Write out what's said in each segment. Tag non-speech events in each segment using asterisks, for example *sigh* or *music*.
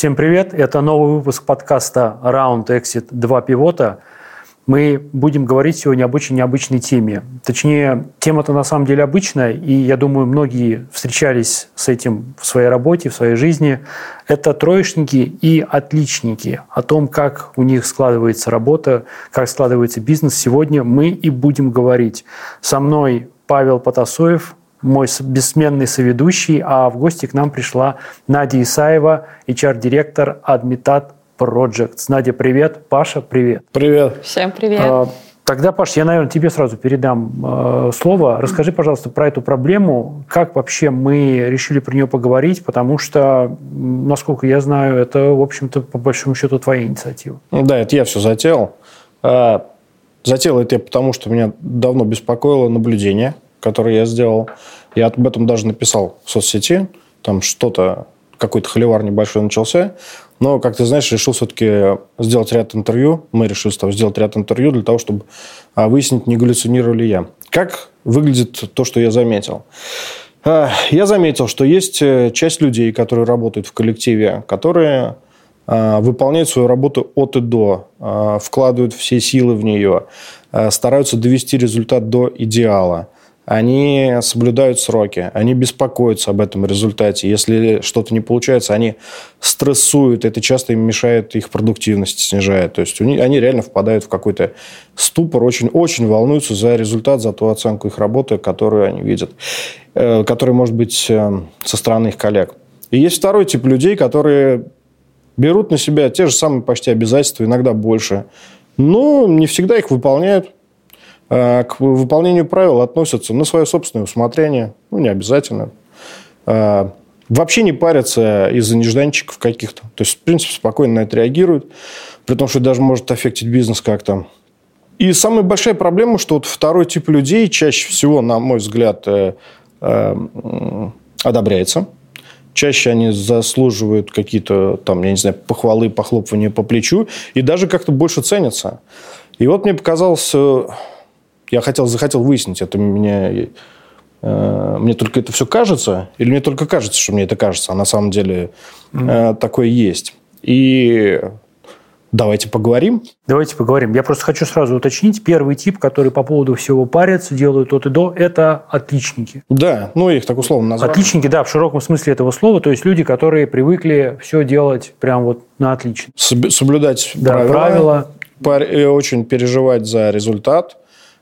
Всем привет! Это новый выпуск подкаста Round Exit 2 пивота. Мы будем говорить сегодня об очень необычной теме. Точнее, тема-то на самом деле обычная, и я думаю, многие встречались с этим в своей работе, в своей жизни. Это троечники и отличники. О том, как у них складывается работа, как складывается бизнес, сегодня мы и будем говорить. Со мной Павел Потасоев, мой бессменный соведущий, а в гости к нам пришла Надя Исаева, HR-директор Admitat Projects. Надя, привет. Паша, привет. Привет. Всем привет. А, тогда, Паш, я, наверное, тебе сразу передам э, слово. Расскажи, пожалуйста, про эту проблему. Как вообще мы решили про нее поговорить? Потому что, насколько я знаю, это, в общем-то, по большому счету, твоя инициатива. Да, это я все затеял. А, затеял это я потому, что меня давно беспокоило наблюдение – который я сделал. Я об этом даже написал в соцсети. Там что-то, какой-то холивар небольшой начался. Но, как ты знаешь, решил все-таки сделать ряд интервью. Мы решили сделать ряд интервью для того, чтобы а, выяснить, не галлюцинирую ли я. Как выглядит то, что я заметил? А, я заметил, что есть э, часть людей, которые работают в коллективе, которые а, выполняют свою работу от и до, вкладывают все силы в нее, стараются довести результат до идеала – они соблюдают сроки, они беспокоятся об этом результате. Если что-то не получается, они стрессуют, это часто им мешает их продуктивность, снижает. То есть они реально впадают в какой-то ступор, очень, очень волнуются за результат, за ту оценку их работы, которую они видят, э, которая может быть э, со стороны их коллег. И есть второй тип людей, которые берут на себя те же самые почти обязательства, иногда больше, но не всегда их выполняют, к выполнению правил относятся на свое собственное усмотрение, ну, не обязательно. Э, вообще не парятся из-за нежданчиков каких-то. То есть, в принципе, спокойно на это реагируют, при том, что даже может аффектить бизнес как-то. И самая большая проблема, что вот второй тип людей чаще всего, на мой взгляд, э, одобряется. Чаще они заслуживают какие-то, там, я не знаю, похвалы, похлопывания по плечу, и даже как-то больше ценятся. И вот мне показалось я хотел, захотел выяснить, это меня, э, мне только это все кажется, или мне только кажется, что мне это кажется, а на самом деле э, такое есть. И Давайте поговорим. Давайте поговорим. Я просто хочу сразу уточнить. Первый тип, который по поводу всего парятся, делают от и до, это отличники. Да, ну их так условно назвали. Отличники, да, в широком смысле этого слова. То есть люди, которые привыкли все делать прям вот на отлично. Соблюдать да, правила. правила. Очень переживать за результат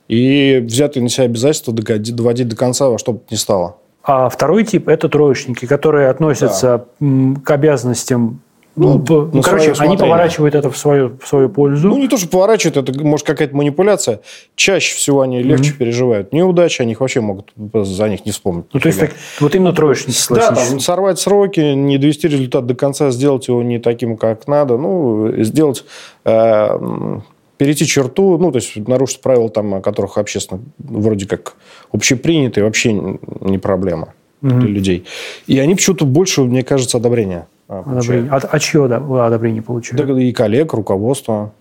и взятые на себя обязательства доводить до конца во что бы то ни стало. А второй тип – это троечники, которые относятся да. к обязанностям ну, ну, ну короче, они поворачивают это в свою, в свою пользу. Ну, не то, что поворачивают, это может какая-то манипуляция. Чаще всего они легче mm-hmm. переживают неудачи, они вообще могут за них не вспомнить. Ну, то есть, так, вот именно троечники Да, там, сорвать сроки, не довести результат до конца, сделать его не таким, как надо, ну, сделать... Э, перейти черту, ну, то есть нарушить правила, там, о которых общественно вроде как общепринятые, вообще не проблема mm-hmm. для людей. И они почему-то больше, мне кажется, одобрения а, Одобрение. А, а чье да, одобрение получили? Да, и коллег, руководства.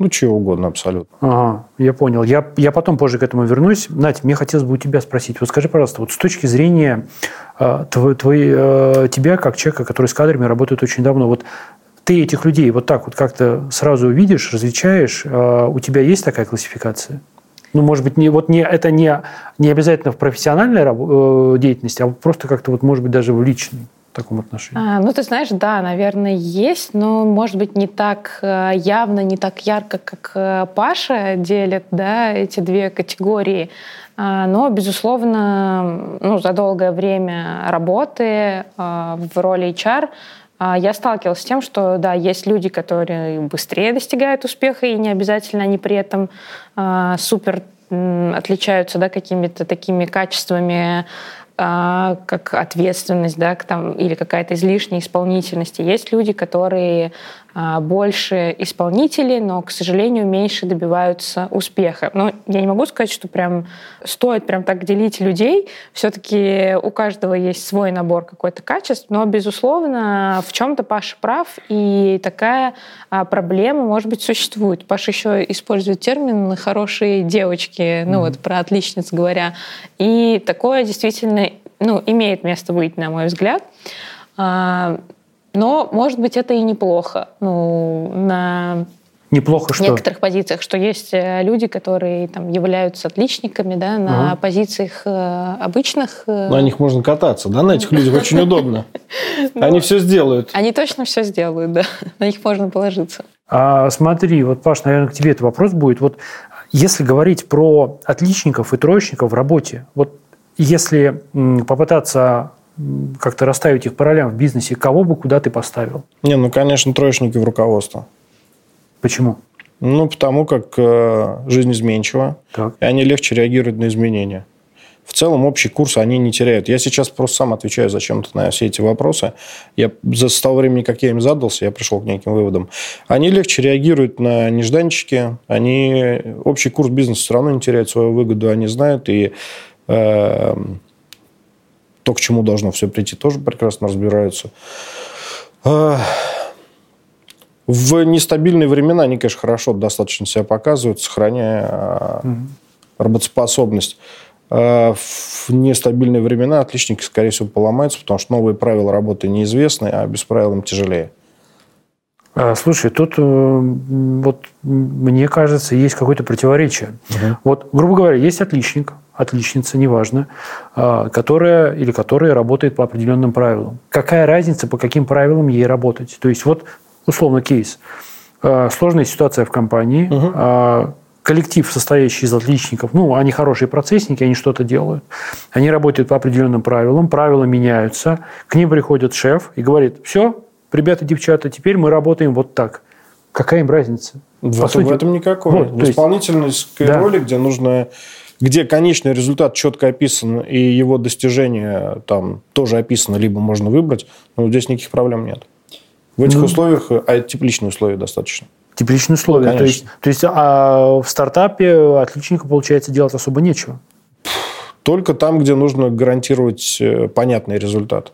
Ну, чего угодно абсолютно. Ага, я понял. Я, я потом позже к этому вернусь. Надь, мне хотелось бы у тебя спросить. Вот скажи, пожалуйста, вот с точки зрения э, твой, твой, э, тебя, как человека, который с кадрами работает очень давно, вот ты этих людей вот так вот как-то сразу видишь, различаешь, а у тебя есть такая классификация? Ну, может быть, не, вот не, это не, не обязательно в профессиональной э, деятельности, а просто как-то, вот, может быть, даже в личной таком отношении? А, ну, ты знаешь, да, наверное, есть, но, может быть, не так э, явно, не так ярко, как э, Паша делит да, эти две категории. А, но, безусловно, ну, за долгое время работы в роли HR а, я сталкивалась с тем, что да, есть люди, которые быстрее достигают успеха, и не обязательно они при этом э, супер отличаются да, какими-то такими качествами а, как ответственность, да, там, или какая-то излишняя исполнительность. Есть люди, которые а, больше исполнители, но, к сожалению, меньше добиваются успеха. Но я не могу сказать, что прям стоит прям так делить людей. Все-таки у каждого есть свой набор какой-то качеств, но, безусловно, в чем-то Паша прав, и такая а, проблема, может быть, существует. Паша еще использует термин «хорошие девочки», ну mm-hmm. вот про отличниц говоря. И такое действительно ну, имеет место быть, на мой взгляд. Но, может быть, это и неплохо. Ну, на Неплохо что? некоторых позициях, что есть э, люди, которые там являются отличниками, да, на Ага. позициях э, обычных. э, На них можно кататься, да, на этих людях очень удобно. *laughs* Они все сделают. Они точно все сделают, да. *laughs* На них можно положиться. А смотри, вот, Паш, наверное, к тебе этот вопрос будет. Вот если говорить про отличников и троечников в работе, вот если попытаться как-то расставить их по ролям в бизнесе, кого бы куда ты поставил? Не, ну, конечно, троечники в руководство. Почему? Ну, потому как э, жизнь изменчива, Так. и они легче реагируют на изменения. В целом общий курс они не теряют. Я сейчас просто сам отвечаю зачем-то на все эти вопросы. Я за с того времени, как я им задался, я пришел к неким выводам. Они легче реагируют на нежданчики. Они общий курс бизнеса все равно не теряет свою выгоду. Они знают и э, то, к чему должно все прийти, тоже прекрасно разбираются. Э, в нестабильные времена они, конечно, хорошо достаточно себя показывают, сохраняя э, работоспособность. Э, В нестабильные времена отличники, скорее всего, поломаются, потому что новые правила работы неизвестны, а без правил им тяжелее. А, Слушай, тут э, вот мне кажется, есть какое-то противоречие. Вот, грубо говоря, есть отличник, отличница, неважно, а, которая или которая работает по определенным правилам. Какая разница, по каким правилам ей работать? То есть вот условно кейс. А, Сложная ситуация в компании, а, коллектив, состоящий из отличников, ну, они хорошие процессники, они что-то делают. Они работают по определенным правилам, правила меняются. К ним приходит шеф и говорит, все, ребята, девчата, теперь мы работаем вот так. Какая им разница? В, По этом, сути, в этом никакой. вот, есть- исполнительской Да. роли, где нужно где конечный результат четко описан, и его достижение там тоже описано, либо можно выбрать, но здесь никаких проблем нет. В этих Ну. условиях, а это тепличные условия достаточно. Тепличные условия. То есть, Конечно. то есть а в стартапе отличнику, получается, делать особо нечего. Только там, где нужно гарантировать э, понятный результат.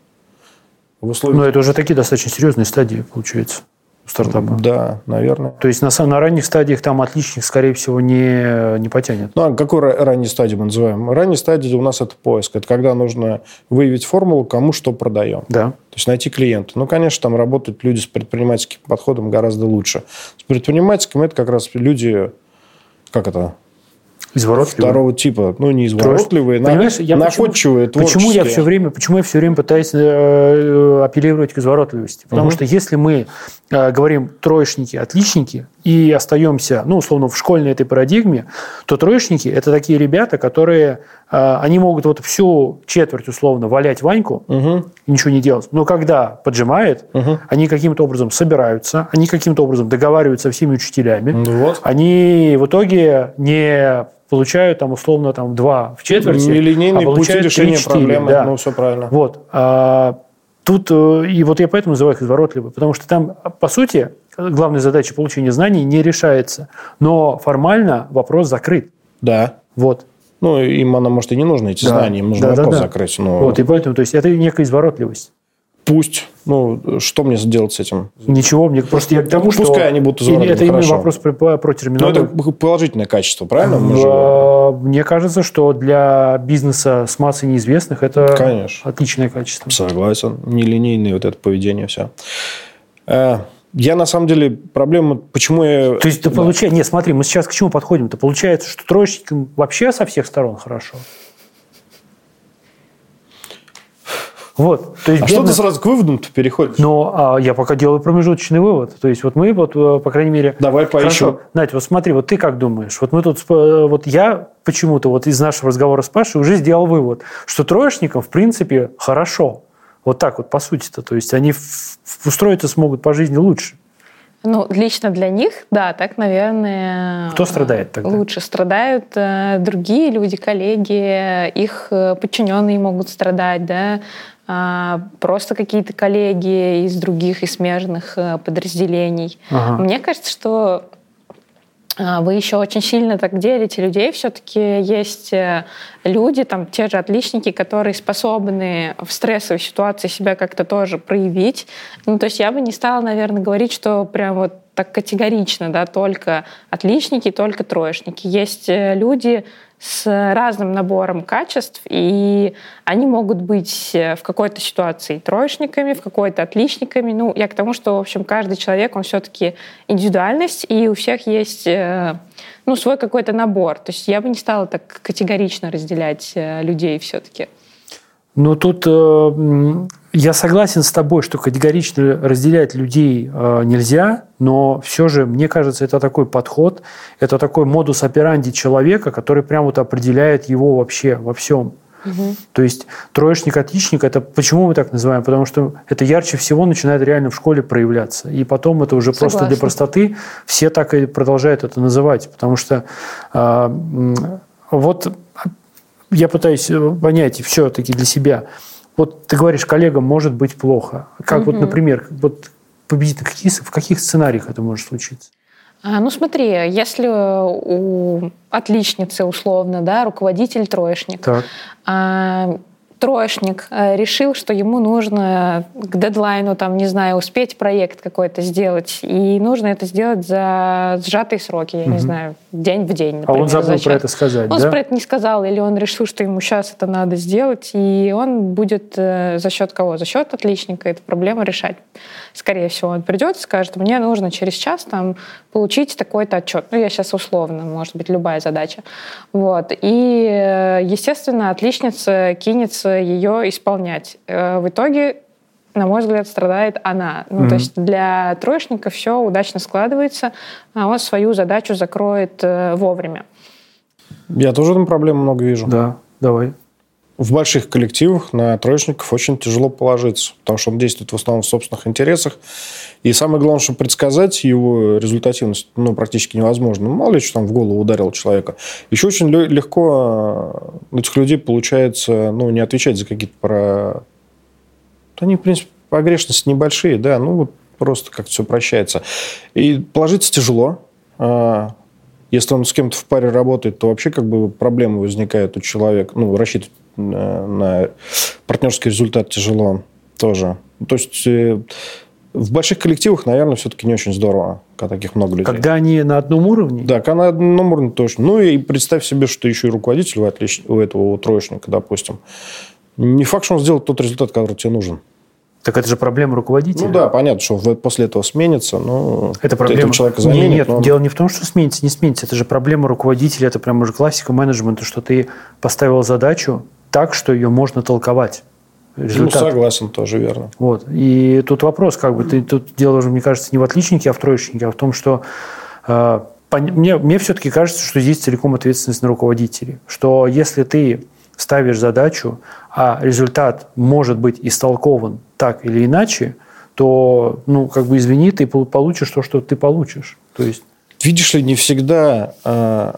В условиях... Но это уже такие достаточно серьезные стадии, получается, стартапа. Да, наверное. То есть на, на ранних стадиях там отличник, скорее всего, не, не потянет. Ну, а какой ра- ранней стадии мы называем? Ранней стадии у нас это поиск. Это когда нужно выявить формулу, кому что продаем. Да. То есть найти клиента. Ну, конечно, там работают люди с предпринимательским подходом гораздо лучше. С предпринимательским это как раз люди, как это, Изворотливо. второго типа. Ну, не изворотливые, Понимаешь, я находчивые, почему, почему я все время, почему я все время пытаюсь э, апеллировать к изворотливости? Потому Мгм. что если мы э, говорим троечники, отличники и остаемся, ну, условно, в школьной этой парадигме, то троечники – это такие ребята, которые, э, они могут вот всю четверть, условно, валять Ваньку Мгм, и ничего не делать. Но когда поджимает, мгм. они каким-то образом собираются, они каким-то образом договариваются со всеми учителями, Ну Вот. они в итоге не получают там условно там два в четверти, Нелинейные а пути получают решения 3-4, проблемы. да. Ну, все правильно. Вот. А, тут, э, и вот я поэтому называю их изворотливы, потому что там, по сути, главная задача получения знаний не решается, но формально вопрос закрыт. Да. Вот. Ну, им она, может, и не нужно, эти Да. знания. Им нужно Да, вопрос да. закрыть. Ну, Вот, и поэтому, то есть это некая изворотливость. Пусть. Ну, что мне сделать с этим? Ничего, мне просто я к тому, что... Пускай они будут И изворотливы, Это именно вопрос про, про Ну, терминологию. это положительное качество, правильно? Мы же- А, Мне кажется, что для бизнеса с массой неизвестных это Конечно. отличное качество. Согласен. Нелинейное вот это поведение, все. Я, на самом деле, проблема... Почему я... То есть, Да. получается... Нет, смотри, мы сейчас к чему подходим-то? Получается, что троечникам вообще со всех сторон хорошо. Вот. То есть, А что бедно- ты сразу к выводам-то переходишь? Но а, я пока делаю промежуточный вывод. То есть, вот мы, вот, э, по крайней мере... Давай поищем. Хорошо. Надь, вот смотри, вот ты как думаешь? Вот мы тут... сп- Вот я почему-то вот из нашего разговора с Пашей уже сделал вывод, что троечникам, в принципе, хорошо. Вот так вот, по сути-то. То есть, они устроиться смогут по жизни лучше. Ну, лично для них, да, так, наверное... Кто страдает тогда? Лучше страдают э, другие люди, коллеги, их э, подчиненные могут страдать, да, просто какие-то коллеги из других и смежных э, подразделений. Ага. Мне кажется, что а, вы еще очень сильно так делите людей. Все-таки есть э, люди, там те же отличники, которые способны в стрессовой ситуации себя как-то тоже проявить. Ну, то есть я бы не стала, наверное, говорить, что прям вот так категорично, да, только отличники, только троечники. Есть э, люди, с разным набором качеств, и они могут быть в какой-то ситуации троечниками, в какой-то отличниками. Ну, я к тому, что, в общем, каждый человек, он все-таки индивидуальность, и у всех есть э, ну, свой какой-то набор. То есть я бы не стала так категорично разделять э, людей все-таки. Ну, тут э, я согласен с тобой, что категорично разделять людей э, нельзя, но все же, мне кажется, это такой подход, это такой модус операнди человека, который прямо вот определяет его вообще во всем. Угу. То есть троечник, отличник, это почему мы так называем? Потому что это ярче всего начинает реально в школе проявляться. И потом это уже Согласна. просто для простоты все так и продолжают это называть. Потому что э, вот я пытаюсь понять все-таки для себя – вот ты говоришь, коллегам может быть плохо. Как угу. вот, например, вот победить какие, в каких сценариях это может случиться? А, ну смотри, если у отличницы условно, да, руководитель троечник, так. Троечник э, решил, что ему нужно к дедлайну, там, не знаю, успеть проект какой-то сделать, и нужно это сделать за сжатые сроки, я угу. не знаю, день в день. Например, а он забыл про это сказать, Он да? про это не сказал, или он решил, что ему сейчас это надо сделать, и он будет э, за счет кого? За счет отличника эту проблему решать. Скорее всего, он придет и скажет, мне нужно через час там получить такой-то отчет. Ну, я сейчас условно, может быть, любая задача. Вот. И, э, естественно, отличница кинется ее исполнять. Э, в итоге на мой взгляд, страдает она. Ну, mm-hmm. то есть для троечника все удачно складывается, а он свою задачу закроет э, вовремя. Я тоже там проблем много вижу. Да, давай в больших коллективах на троечников очень тяжело положиться, потому что он действует в основном в собственных интересах. И самое главное, что предсказать его результативность ну, практически невозможно. Ну, мало ли, что там в голову ударил человека. Еще очень легко у этих людей получается ну, не отвечать за какие-то про... Они, в принципе, погрешности небольшие, да, ну вот просто как-то все прощается. И положиться тяжело. А, если он с кем-то в паре работает, то вообще как бы проблемы возникают у человека. Ну, рассчитывать на партнерский результат тяжело тоже. То есть э, в больших коллективах, наверное, все-таки не очень здорово, когда таких много людей. Когда они на одном уровне? Да, когда на одном уровне точно. Ну и представь себе, что еще и руководитель у, отлич... у этого у троечника, допустим. Не факт, что он сделает тот результат, который тебе нужен. Так это же проблема руководителя. Ну да, понятно, что после этого сменится, но это проблема человека заменит. Нет, нет, дело не в том, что сменится, не сменится. Это же проблема руководителя, это прям уже классика менеджмента, что ты поставил задачу, так, что ее можно толковать. Результат. Ну, согласен, тоже верно. Вот. И тут вопрос, как бы, ты, тут дело уже, мне кажется, не в отличнике, а в троечнике, а в том, что э, мне, мне все-таки кажется, что здесь целиком ответственность на руководителей. Что если ты ставишь задачу, а результат может быть истолкован так или иначе, то, ну, как бы, извини, ты получишь то, что ты получишь. То есть... Видишь ли, не всегда э,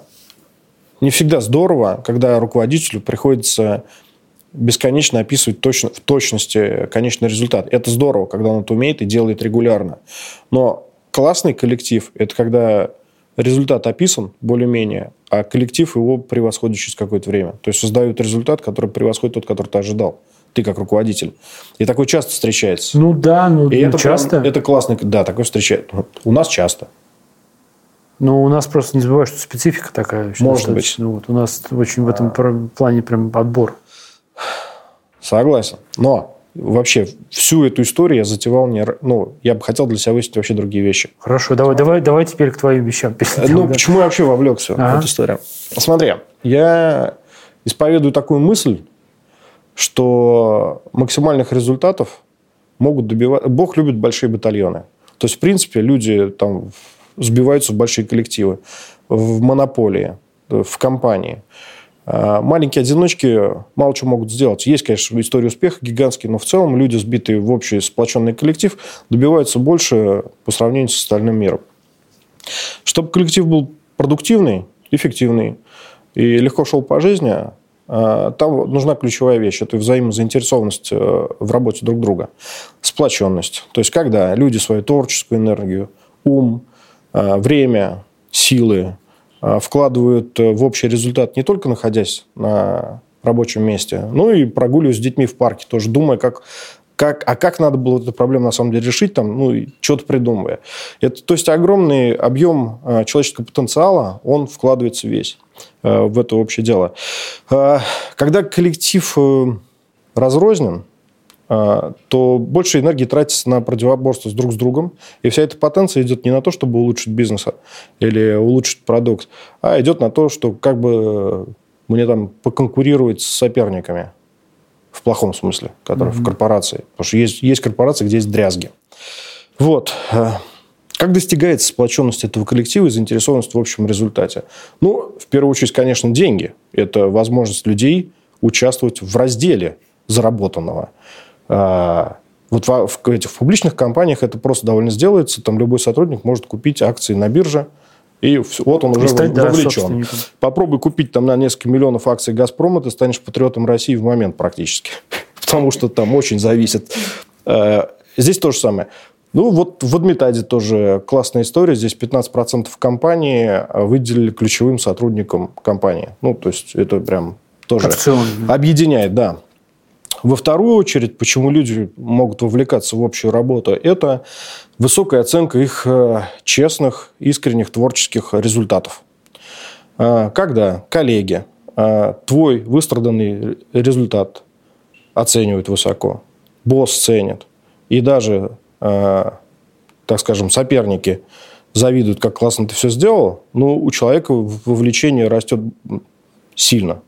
не всегда здорово, когда руководителю приходится бесконечно описывать точно, в точности конечный результат. Это здорово, когда он это умеет и делает регулярно. Но классный коллектив – это когда результат описан более-менее, а коллектив его превосходит через какое-то время. То есть создают результат, который превосходит тот, который ты ожидал. Ты как руководитель. И такое часто встречается. Ну да, ну и это часто. Прям, это классно. Да, такое встречается. У нас часто. Но у нас просто не забывай, что специфика такая. Может быть. Ну, вот у нас очень в этом а... плане прям отбор. Согласен. Но вообще всю эту историю я затевал не... Ну, я бы хотел для себя выяснить вообще другие вещи. Хорошо, давай, давай, давай теперь к твоим вещам перейдем. Ну, да. почему я вообще вовлекся ага. в эту историю? Смотри, я исповедую такую мысль, что максимальных результатов могут добивать... Бог любит большие батальоны. То есть, в принципе, люди там сбиваются в большие коллективы, в монополии, в компании. А, маленькие одиночки мало чего могут сделать. Есть, конечно, история успеха гигантский, но в целом люди, сбитые в общий сплоченный коллектив, добиваются больше по сравнению с остальным миром. Чтобы коллектив был продуктивный, эффективный и легко шел по жизни, а, там нужна ключевая вещь. Это взаимозаинтересованность э, в работе друг друга. Сплоченность. То есть, когда люди свою творческую энергию, ум, Э, время, силы э, вкладывают э, в общий результат не только находясь на рабочем месте, но и прогуливаясь с детьми в парке, тоже думая, как как, а как надо было эту проблему на самом деле решить, там, ну, что-то придумывая. Это, то есть огромный объем э, человеческого потенциала, он вкладывается весь э, в это общее дело. Э, когда коллектив э, разрознен, э, то больше энергии тратится на противоборство с друг с другом, и вся эта потенция идет не на то, чтобы улучшить бизнес или улучшить продукт, а идет на то, что как бы мне там поконкурировать с соперниками в плохом смысле, которые mm-hmm. в корпорации. Потому что есть, есть корпорации, где есть дрязги. Вот. Э, как достигается сплоченность этого коллектива и заинтересованность в общем результате? Ну, в первую очередь, конечно, деньги. Это возможность людей участвовать в разделе заработанного. А, вот в, в, этих, в публичных компаниях это просто довольно сделается. Там любой сотрудник может купить акции на бирже, и вот он уже стать, вовлечен. Да, Попробуй купить там на несколько миллионов акций «Газпрома», ты станешь патриотом России в момент практически. *laughs* Потому что там очень зависит. Э, здесь то же самое. Ну, вот в Адмитаде тоже классная история. Здесь 15% компании выделили ключевым сотрудникам компании. Ну, то есть, это прям тоже Акцион. объединяет, да. Во вторую очередь, почему люди могут вовлекаться в общую работу, это высокая оценка их э, честных, искренних творческих результатов. А, когда коллеги а, твой выстраданный результат оценивают высоко, босс ценит, и даже, так скажем, соперники завидуют, как классно ты все сделал, ну, у человека вовлечение растет сильно.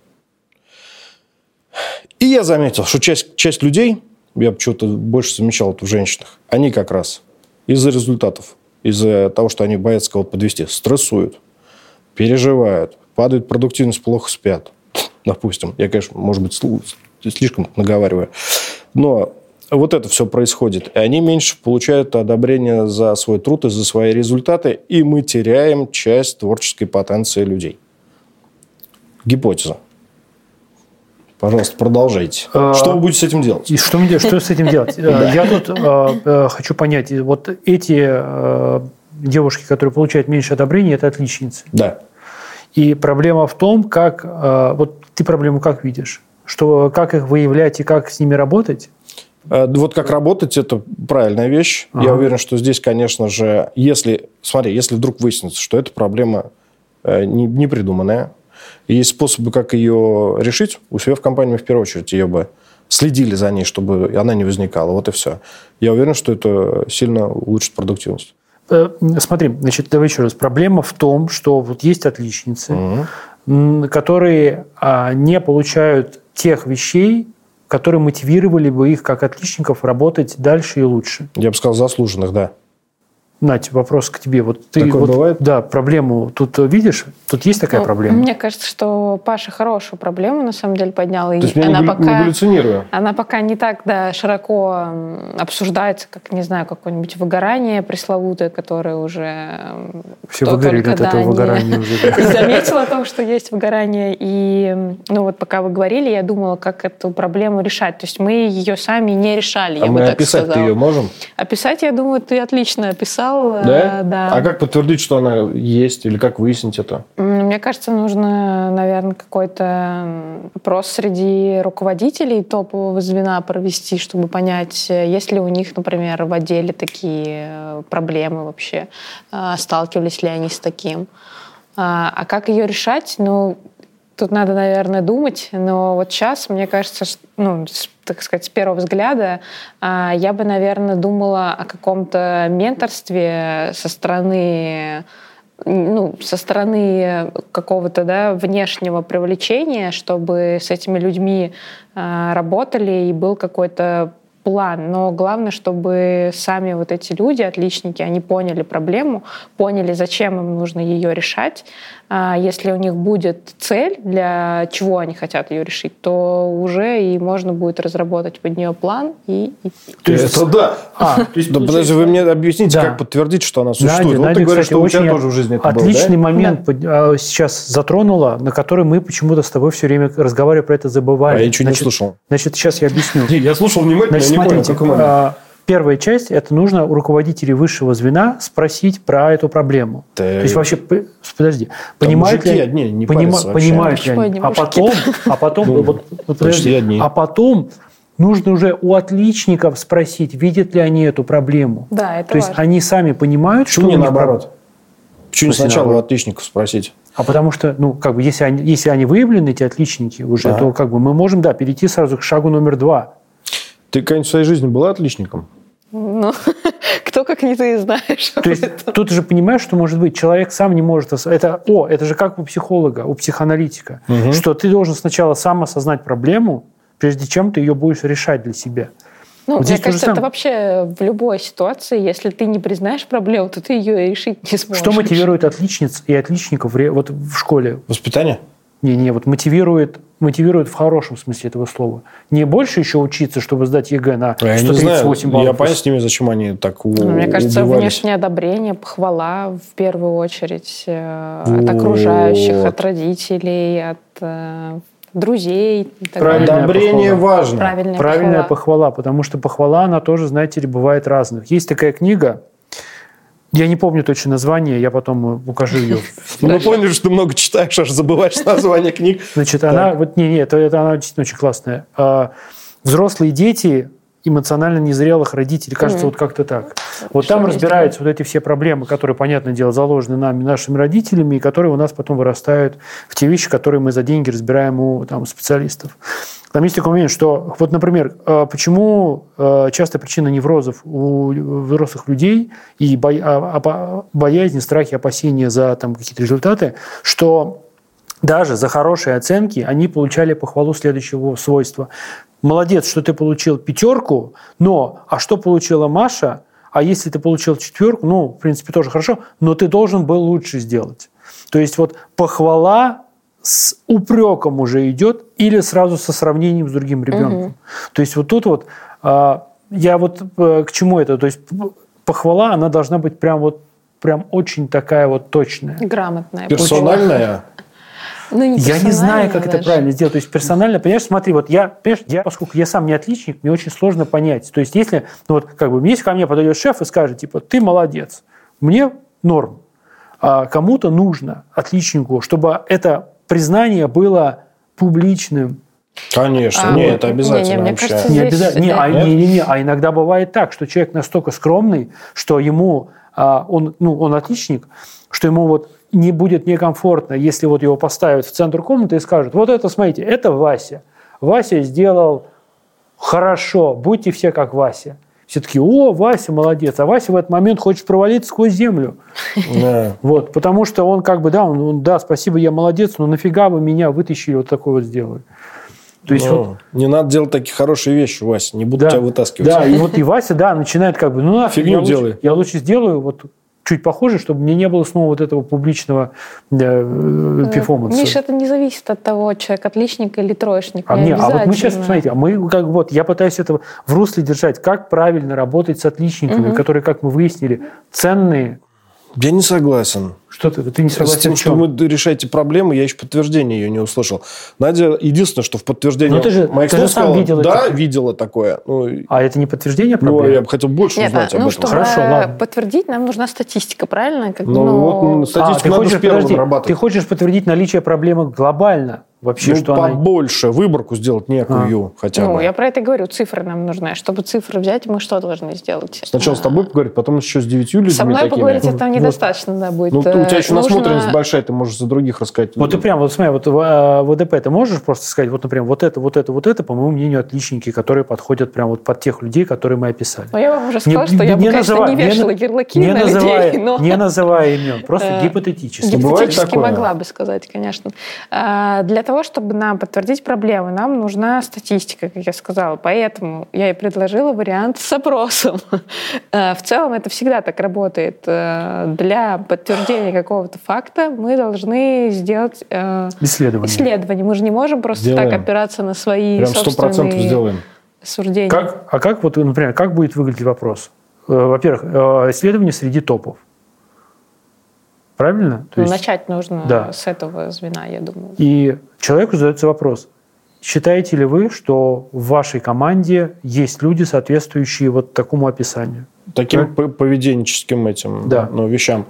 И я заметил, что часть, часть людей, я почему-то больше замечал это в женщинах, они как раз из-за результатов, из-за того, что они боятся кого-то подвести, стрессуют, переживают, падает продуктивность, плохо спят. *laughs* Допустим. Я, конечно, может быть, слишком наговариваю. Но вот это все происходит. И они меньше получают одобрение за свой труд и за свои результаты, и мы теряем часть творческой потенции людей. Гипотеза. Пожалуйста, продолжайте. А, что вы будете с этим делать? И что, что с этим делать? *laughs* Я тут а, а, хочу понять, вот эти девушки, которые получают меньше одобрения, это отличницы. Да. И проблема в том, как... Вот ты проблему как видишь? Что, как их выявлять и как с ними работать? Вот как работать, это правильная вещь. Ага. Я уверен, что здесь, конечно же, если... Смотри, если вдруг выяснится, что эта проблема э, не, не придуманная, и есть способы, как ее решить. У себя в компании мы в первую очередь ее бы следили за ней, чтобы она не возникала. Вот и все. Я уверен, что это сильно улучшит продуктивность. Э, смотри, значит, давай еще раз. Проблема в том, что вот есть отличницы, угу. которые а, не получают тех вещей, которые мотивировали бы их как отличников работать дальше и лучше. Я бы сказал, заслуженных, да. Надь, вопрос к тебе. Вот ты Такое вот, бывает? Да, проблему тут видишь? Тут есть такая ну, проблема? Мне кажется, что Паша хорошую проблему на самом деле поднял. То есть она не, пока, не? Она пока не так да, широко обсуждается, как, не знаю, какое-нибудь выгорание пресловутое, которое уже... Все выгорели от этого выгорания уже. *laughs* Заметила о том, что есть выгорание. И ну вот пока вы говорили, я думала, как эту проблему решать. То есть мы ее сами не решали, а я мы бы так описать ее можем? Описать, я думаю, ты отлично описал. Да? да? А как подтвердить, что она есть? Или как выяснить это? Мне кажется, нужно, наверное, какой-то опрос среди руководителей топового звена провести, чтобы понять, есть ли у них, например, в отделе такие э, проблемы вообще, э, сталкивались ли они с таким. А, а как ее решать? Ну, тут надо, наверное, думать, но вот сейчас, мне кажется, ну, так сказать, с первого взгляда, а, я бы, наверное, думала о каком-то менторстве со стороны ну, со стороны какого-то да, внешнего привлечения, чтобы с этими людьми э, работали и был какой-то план, но главное, чтобы сами вот эти люди, отличники, они поняли проблему, поняли, зачем им нужно ее решать. А если у них будет цель, для чего они хотят ее решить, то уже и можно будет разработать под нее план и То есть, это да. А, то есть, да, подожди, вы мне объясните, да. как подтвердить, что она существует. Надя, вот Надя, ты говоришь, кстати, что у тебя тоже в жизни это Отличный было, да? момент да. сейчас затронула, на который мы почему-то с тобой все время разговаривая про это забывали. А я ничего значит, не слушал. Значит, сейчас я объясню. Я слушал внимательно, значит, я не смотрите, понял, а, Первая часть – это нужно у руководителей высшего звена спросить про эту проблему. Да. То есть вообще, подожди, понимают ли, одни, не понима, понимают ли они? А потом, а потом, ну, вот, вот, подожди, а потом нужно уже у отличников спросить, видят ли они эту проблему. Да, это То есть они сами понимают, Почему что не наоборот? Почему не сначала у отличников спросить? А потому что, ну, как бы, если они, если они выявлены, эти отличники уже, Да. то как бы мы можем, да, перейти сразу к шагу номер два. Ты когда-нибудь в своей жизни была отличником? Ну, *laughs* кто как не ты знаешь. То есть тут же понимаешь, что может быть человек сам не может... Это, о, это же как у психолога, у психоаналитика, Мгм. что ты должен сначала сам осознать проблему, прежде чем ты ее будешь решать для себя. Ну, Вот мне кажется, это самое. вообще в любой ситуации, если ты не признаешь проблему, то ты ее и решить не сможешь. Что мотивирует отличниц и отличников вот в школе? Воспитание? Не-не, вот мотивирует, мотивирует в хорошем смысле этого слова. Не больше еще учиться, чтобы сдать ЕГЭ на Я не 138 знаю, баллов. я понять с ними, зачем они так Ну, Мне кажется, убивались. внешнее одобрение, похвала в первую очередь э, от Вот. окружающих, от родителей, от э, друзей. и так Правильно. далее. Одобрение похвала. важно. Правильная, Правильная похвала. похвала, потому что похвала, она тоже, знаете ли, бывает разных. Есть такая книга, я не помню точно название, я потом э, укажу ее. *laughs* Ну, Мы поняли, что ты много читаешь, аж забываешь *laughs* название книг. Значит, она, вот не, не, это, это она действительно очень классная. А, Взрослые дети эмоционально незрелых родителей, кажется, вот как-то так. Вот там разбираются вот эти все проблемы, которые, понятное дело, заложены нами, нашими родителями, и которые у нас потом вырастают в те вещи, которые мы за деньги разбираем у там, специалистов. Там есть такой момент, что, вот, например, э, почему э, часто причина неврозов у взрослых людей и а- опа- боязни, страхи, опасения за там, какие-то результаты, что даже за хорошие оценки они получали похвалу следующего свойства. Молодец, что ты получил пятерку, но а что получила Маша? А если ты получил четверку, ну, в принципе, тоже хорошо, но ты должен был лучше сделать. То есть вот похвала с упреком уже идет или сразу со сравнением с другим ребенком. То есть вот тут вот а, я вот э, к чему это? То есть похвала, она должна быть прям вот прям очень такая вот точная. Грамотная. Персональная. Ну, не Я не знаю, как это даже. правильно сделать. То есть персонально, понимаешь, смотри, вот я, понимаешь, я, поскольку я сам не отличник, мне очень сложно понять. То есть если, ну вот как бы, если ко мне подойдет шеф и скажет, типа, ты молодец, мне норм, а кому-то нужно, отличнику, чтобы это признание было публичным, Конечно, А, не, это не, обязательно не, мне вообще. кажется, Не, обязательно. Не, а, не, не, не, а иногда бывает так, что человек настолько скромный, что ему а, он, ну, он отличник, что ему вот не будет некомфортно, если вот его поставят в центр комнаты и скажут, вот это, смотрите, это Вася. Вася сделал хорошо, будьте все как Вася. Все таки о, Вася молодец. А Вася в этот момент хочет провалиться сквозь землю. Да. Вот, потому что он как бы, да, он, он, да, спасибо, я молодец, но нафига вы меня вытащили, вот такой вот сделали. То есть вот Ну, Не надо делать такие хорошие вещи, Вася, не буду да, тебя вытаскивать. Да, и вот и Вася, да, начинает как бы, ну нафиг, Фигню я делай. лучше, я лучше сделаю вот чуть похоже, чтобы мне не было снова вот этого публичного э, э, перформанса. Миша, это не зависит от того, человек отличник или троечник. А, Не а вот мы сейчас, посмотрите, а мы как вот, я пытаюсь это в русле держать, как правильно работать с отличниками, Мгм. которые, как мы выяснили, ценные. Я не согласен. Что ты, ты не С согласен тем, в что вы решаете проблему, я еще подтверждение ее не услышал. Надя, единственное, что в подтверждении... Ну, ты же- моих ты же слов сказала, видела Да, это. видела такое. Ну, А это не подтверждение ну, проблемы? я бы хотел больше Нет, узнать а, об ну, этом. чтобы Хорошо, ладно. подтвердить, нам нужна статистика, правильно? Как, Ну, вот, м, статистику А, ты надо хочешь, с подожди, ты хочешь подтвердить наличие проблемы глобально вообще, Ну, что она... побольше, выборку сделать некую хотя Ну, бы. я про это и говорю, цифры нам нужны. А Чтобы цифры взять, мы что должны сделать? Сначала с тобой поговорить, потом еще с девятью людьми Со мной такими. поговорить это Вот. недостаточно, да, будет. Ну, ты- у тебя еще Э, нужно- насмотренность большая, ты можешь за других рассказать. Вот ты прям, вот смотри, вот в э, ВДП ты можешь просто сказать, вот, например, вот это, вот это, вот это, по моему мнению, отличники, которые подходят прям вот под тех людей, которые мы описали. Ну, я вам уже Не- сказала, что я бы, не конечно, называй- не не вешала на- ярлыки Не на называя, людей, но... не называя имен, просто *laughs* гипотетически. Гипотетически могла бы сказать, конечно. А, Для того, чтобы нам подтвердить проблему, нам нужна статистика, как я сказала. Поэтому я и предложила вариант с опросом. А, *laughs* В целом это всегда так работает. А, Для подтверждения какого-то факта мы должны сделать э, Исследование. исследование. Мы же не можем просто Сделаем. так опираться на свои Прям собственные сделаем. суждения. Как, а как, вот, например, как будет выглядеть вопрос? Э, Во-первых, э, исследование среди топов. Правильно? То Ну, есть- Начать нужно Да. с этого звена, я думаю. И человеку задается вопрос, считаете ли вы, что в вашей команде есть люди, соответствующие вот такому описанию? Таким п- поведенческим этим Да. ну, вещам.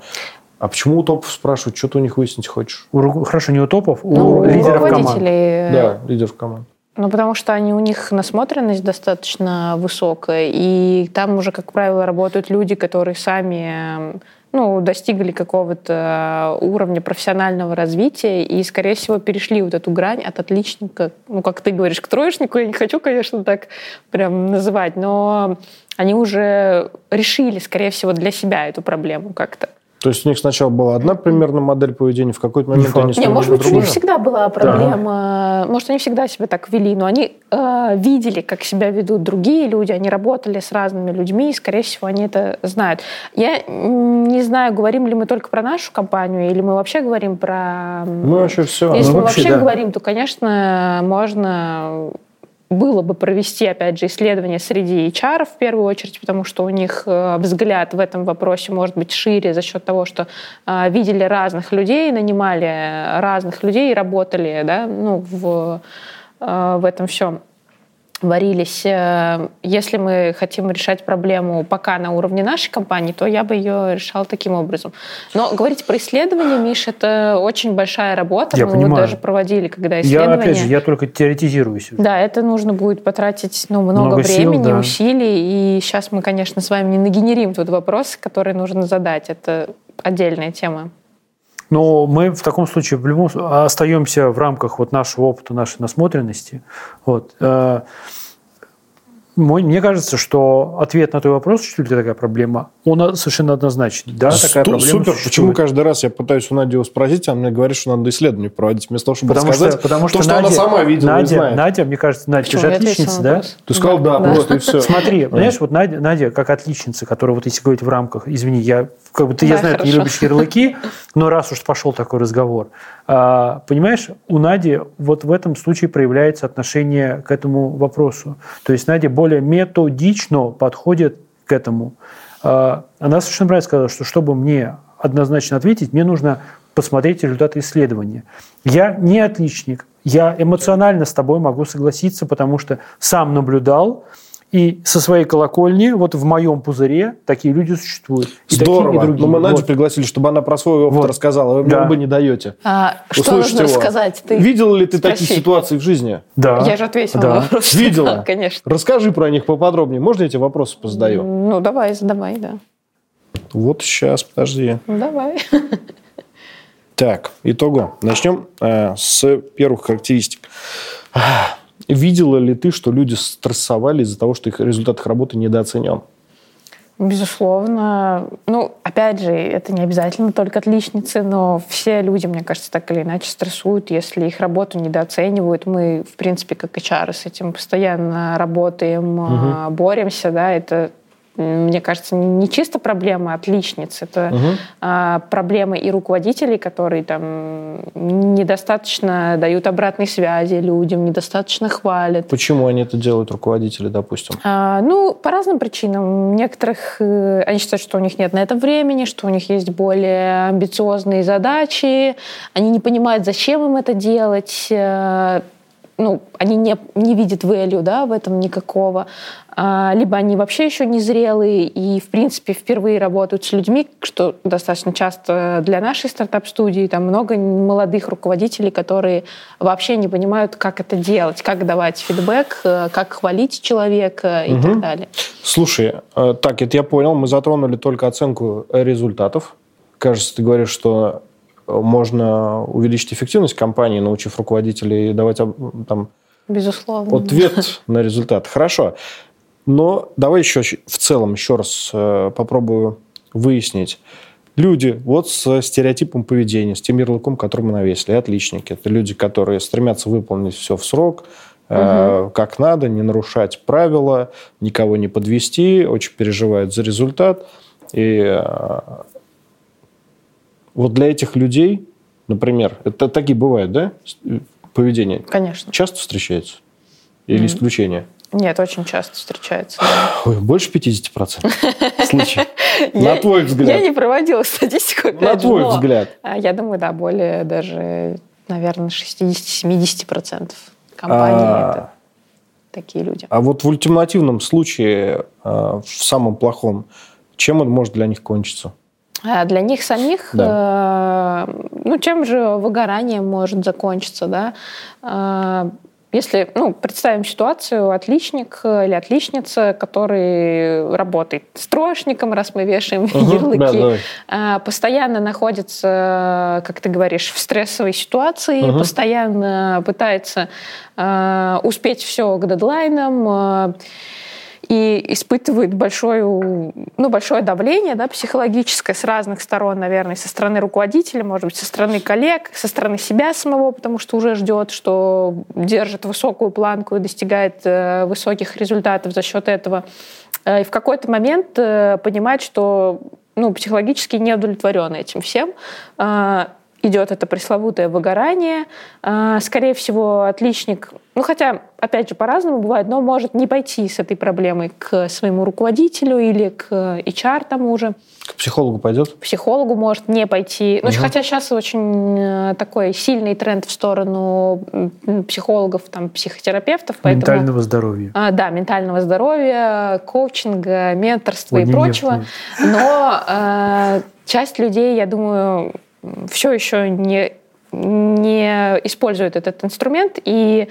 А почему у топов спрашивают, что ты у них выяснить хочешь? У хорошо, не у топов, у Ну, у лидеров команд. руководителей, э, Да, лидеров команд. Ну, потому что они, у них насмотренность достаточно высокая, и там уже, как правило, работают люди, которые сами ну, достигли какого-то уровня профессионального развития и, скорее всего, перешли вот эту грань от отличника, ну, как ты говоришь, к троечнику. Я не хочу, конечно, так прям называть, но они уже решили, скорее всего, для себя эту проблему как-то. То есть у них сначала была одна примерно модель поведения, в какой-то момент они Не, может быть, у них всегда была проблема. Да. Может, они всегда себя так вели, но они э, видели, как себя ведут другие люди, они работали с разными людьми, и, скорее всего, они это знают. Я не знаю, говорим ли мы только про нашу компанию, или мы вообще говорим про... Мы вообще все. Если мы, мы вообще, вообще да. говорим, то, конечно, можно было бы провести, опять же, исследование среди HR в первую очередь, потому что у них э, взгляд в этом вопросе может быть шире за счет того, что э, видели разных людей, нанимали разных людей и работали да, ну, в, э, в этом всем варились. Э, если мы хотим решать проблему пока на уровне нашей компании, то я бы ее решала таким образом. Но говорить про исследования, Миш, это очень большая работа. Я мы понимаю. вот даже проводили, когда исследования... Я, опять же, я только теоретизирую. Да, это нужно будет потратить ну, много, много времени, сил, да. усилий. И сейчас мы, конечно, с вами не нагенерим тут вопросы, которые нужно задать. Это отдельная тема. Но мы в таком случае в любом остаемся в рамках вот нашего опыта, нашей насмотренности. Вот. Э, мне кажется, что ответ на твой вопрос, что ли такая проблема, он совершенно однозначный. Да, такая проблема Супер. Существует. Почему каждый раз я пытаюсь у Нади его спросить, а мне говорит, что надо исследование проводить, вместо того, чтобы потому сказать что, потому что, что, что Надя, она сама видела Надя, и знает. Надя, мне кажется, Надя, ты же отличница, да? Ты сказал, да, да, просто и все. Смотри, понимаешь, вот Надя, Надя как отличница, которая, вот если говорить в рамках, извини, я как бы ты, да, я знаю, хорошо. ты не любишь ярлыки, но раз уж пошел такой разговор, а, понимаешь, у Нади вот в этом случае проявляется отношение к этому вопросу. То есть Надя более методично подходит к этому. А, она совершенно правильно сказала, что чтобы мне однозначно ответить, мне нужно посмотреть результаты исследования. Я не отличник, я эмоционально с тобой могу согласиться, потому что сам наблюдал, и со своей колокольни, вот в моем пузыре, такие люди существуют. И Здорово. Такие, и другие. Но мы Надю вот. пригласили, чтобы она про свой опыт вот. рассказала. Вы да. мне бы не даете. А, что нужно его. рассказать? Ты Видела ли ты спроси. такие ситуации в жизни? Да. Я же ответила да. на вопрос. *laughs* Видела? Да, конечно. Расскажи про них поподробнее. Можно я эти вопросы позадаю? Ну, давай, задавай, да. Вот сейчас, подожди. Ну, давай. Так, итого. Начнем э, с первых характеристик. Видела ли ты, что люди стрессовали из-за того, что их результат их работы недооценен? Безусловно. Ну, опять же, это не обязательно только отличницы, но все люди, мне кажется, так или иначе стрессуют, если их работу недооценивают. Мы, в принципе, как HR с этим постоянно работаем, угу. боремся, да, это мне кажется, не чисто проблема отличниц, это угу. а, проблема и руководителей, которые там недостаточно дают обратной связи людям, недостаточно хвалят. Почему они это делают, руководители, допустим? А, ну, по разным причинам. Некоторых э, они считают, что у них нет на это времени, что у них есть более амбициозные задачи, они не понимают, зачем им это делать э, ну, они не, не видят value да, в этом никакого, а, либо они вообще еще не зрелые и, в принципе, впервые работают с людьми, что достаточно часто для нашей стартап-студии, там много молодых руководителей, которые вообще не понимают, как это делать, как давать фидбэк, э, как хвалить человека и угу. так далее. Слушай, э, так, это я понял, мы затронули только оценку результатов. Кажется, ты говоришь, что можно увеличить эффективность компании, научив руководителей давать там, Безусловно. ответ *laughs* на результат. Хорошо. Но давай еще в целом еще раз э, попробую выяснить. Люди вот с стереотипом поведения, с тем ярлыком, который мы навесили, отличники. Это люди, которые стремятся выполнить все в срок, угу. как надо, не нарушать правила, никого не подвести, очень переживают за результат. И вот для этих людей, например, это такие бывают, да, поведение? Конечно. Часто встречается? Или mm-hmm. исключение? Нет, очень часто встречается. *sighs* Ой, больше 50% *laughs* случаев. На твой взгляд. Я не проводила статистику. На твой взгляд. Я думаю, да, более даже, наверное, 60-70% компаний это такие люди. А вот в ультимативном случае, в самом плохом, чем он может для них кончиться? Для них самих, да. э, ну, чем же выгорание может закончиться, да? Э, Если, ну, представим ситуацию, отличник или отличница, который работает строечником, раз мы вешаем *laughs* угу, ярлыки, да, постоянно находится, как ты говоришь, в стрессовой ситуации, угу. постоянно пытается э, успеть все к дедлайнам, и испытывает большое, ну, большое давление да, психологическое с разных сторон, наверное, со стороны руководителя, может быть, со стороны коллег, со стороны себя самого, потому что уже ждет, что держит высокую планку и достигает э, высоких результатов за счет этого. Э, и в какой-то момент э, понимать, что ну, психологически не удовлетворен этим всем, э, идет это пресловутое выгорание. А, скорее всего, отличник, ну хотя, опять же, по-разному бывает, но может не пойти с этой проблемой к своему руководителю или к HR тому же. К психологу пойдет? К психологу может не пойти. Угу. Ну, хотя сейчас очень э, такой сильный тренд в сторону психологов, там, психотерапевтов. Поэтому, ментального здоровья. А, да, ментального здоровья, коучинга, менторства Ой, и прочего. Нет. Но э, часть людей, я думаю, все еще не, не использует этот инструмент, и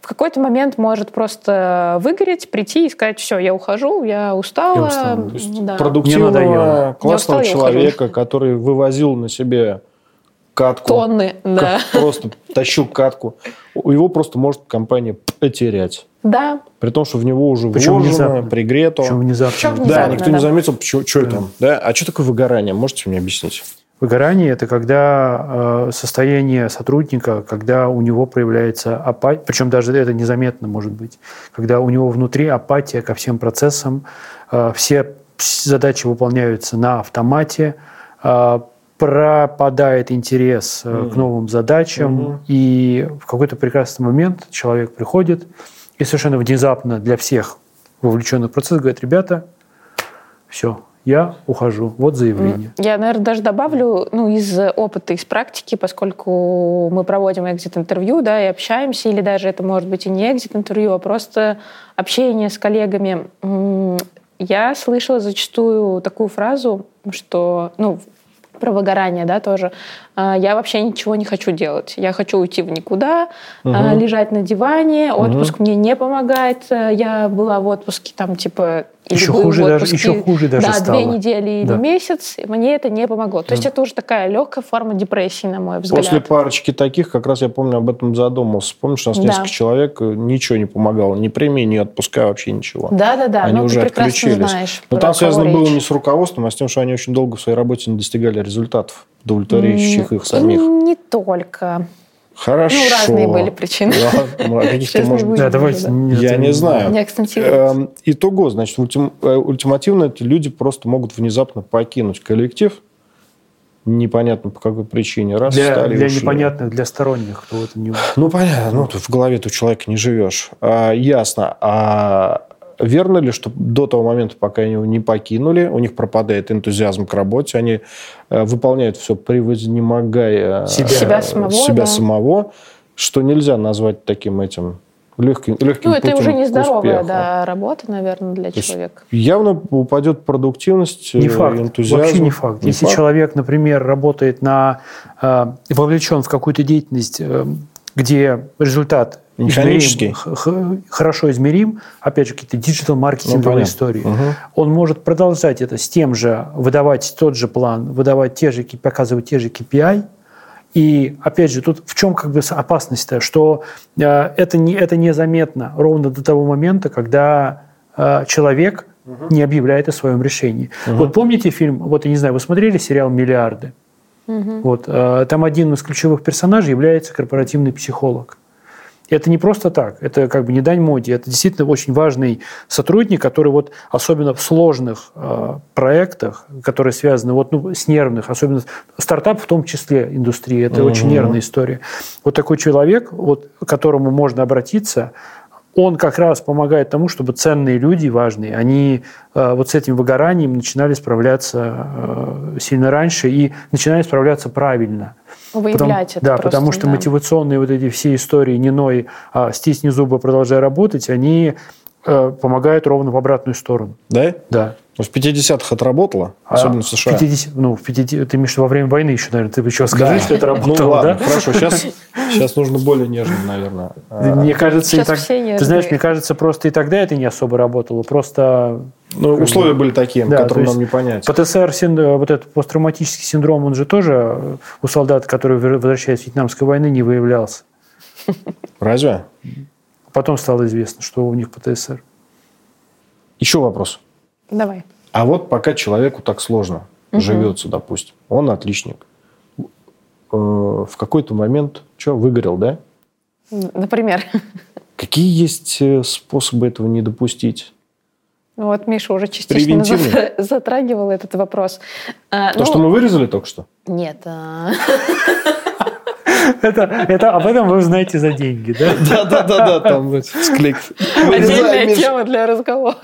в какой-то момент может просто выгореть, прийти и сказать, все, я ухожу, я устала. Я устала. Да. Продуктивного, классного человека, который вывозил на себе катку. Тонны, да. Просто тащил катку. Его просто может компания потерять. Да. При том, что в него уже Причем вложено, внезапно. пригрето. Причем внезапно. Причем внезапно. Да, никто да. не заметил, что, что да. там. Да? А что такое выгорание? Можете мне объяснить? Выгорание – это когда э, состояние сотрудника, когда у него проявляется апатия, причем даже это незаметно может быть, когда у него внутри апатия ко всем процессам, э, все задачи выполняются на автомате, э, пропадает интерес угу. к новым задачам, угу. и в какой-то прекрасный момент человек приходит и совершенно внезапно для всех вовлеченных в процесс говорит, ребята, все, я ухожу. Вот заявление. Я, наверное, даже добавлю ну, из опыта, из практики, поскольку мы проводим экзит-интервью, да, и общаемся, или даже это может быть и не экзит-интервью, а просто общение с коллегами. Я слышала зачастую такую фразу, что, ну, про выгорание, да, тоже. А, я вообще ничего не хочу делать. Я хочу уйти в никуда, угу. лежать на диване. Отпуск угу. мне не помогает. Я была в отпуске там типа еще хуже, даже, еще хуже даже да, стало. две недели да. или месяц, мне это не помогло. То да. есть это уже такая легкая форма депрессии, на мой взгляд. После парочки таких, как раз я помню, об этом задумался. Помнишь, у нас да. несколько человек, э, ничего не помогало, ни премии, ни отпуска, вообще ничего. Да-да-да, они ну, уже отключились. Знаешь, Но там связано речь. было не с руководством, а с тем, что они очень долго в своей работе не достигали результатов, удовлетворяющих их самих. Не только. Хорошо. Ну, разные были причины. Ладно, каких-то, может быть, да, давайте, я не знаю. Не эм, Итого, значит, ультим, э, ультимативно эти люди просто могут внезапно покинуть коллектив, непонятно по какой причине. Раз, для стали, для непонятных, для сторонних, кто это не... Ну, понятно, ну, в голове у человека не живешь. А, ясно. А Верно ли, что до того момента, пока они его не покинули, у них пропадает энтузиазм к работе, они э, выполняют все, превознемогая себя, себя самого, себя да. самого, что нельзя назвать таким этим легким, легким Ну, это уже нездоровая да, работа, наверное, для То человека. Явно упадет продуктивность, не факт, энтузиазм. Вообще не факт. Не Если факт. человек, например, работает на, э, вовлечен в какую-то деятельность, э, где результат Механический. Измерим, хорошо измерим, опять же, какие-то диджитал-маркетинговые ну, истории. Угу. Он может продолжать это с тем же, выдавать тот же план, выдавать те же, показывать те же KPI, и опять же, тут в чем как бы опасность-то, что э, это, не, это незаметно ровно до того момента, когда э, человек угу. не объявляет о своем решении. Угу. Вот помните фильм, вот я не знаю, вы смотрели сериал «Миллиарды»? Угу. Вот, э, там один из ключевых персонажей является корпоративный психолог. Это не просто так, это как бы не дань моде, это действительно очень важный сотрудник, который вот особенно в сложных э, проектах, которые связаны вот, ну, с нервных, особенно стартап в том числе индустрии, это угу. очень нервная история. Вот такой человек, вот, к которому можно обратиться, он как раз помогает тому, чтобы ценные люди, важные, они э, вот с этим выгоранием начинали справляться э, сильно раньше и начинали справляться правильно. Выявлять потому, это Да, просто, потому что да. мотивационные вот эти все истории «не ной, а стисни зубы, продолжай работать», они э, помогает ровно в обратную сторону. Да? Да. Ну, В 50-х отработало, А особенно в США. 50, ну, в 50, ты имеешь во время войны еще, наверное, ты еще скажи, Да. что это Ну работало, ладно, да? хорошо. Сейчас, сейчас *laughs* нужно более нежно, наверное. Да, Мне кажется, и Сейчас так, все ты знаешь, мне кажется, просто и тогда это не особо работало. Просто Ну, условия были такие, Да, которые то нам не есть понять. ПТСР, вот этот посттравматический синдром, он же тоже э, у солдат, которые вер- возвращаются с Вьетнамской войны, не выявлялся. Разве? Потом стало известно, что у них ПТСР. Еще вопрос. Давай. А вот пока человеку так сложно живется, допустим, он отличник. Э, В какой-то момент, что, выгорел, да? Например. Какие есть э, способы этого не допустить? Ну Вот Миша уже частично затрагивал этот вопрос. А, То, ну, что мы вырезали только что? Нет. *laughs* Это, это, об этом вы узнаете за деньги, да? Да-да-да, там склейк. Отдельная тема для разговора.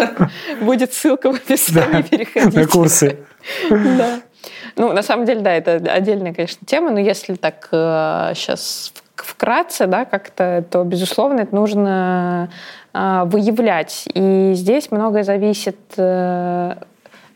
Будет ссылка в описании, переходите. На курсы. Да. Ну, на самом деле, да, это отдельная, конечно, тема, но если так сейчас вкратце, да, как-то, то, безусловно, это нужно а, выявлять. И здесь многое зависит э,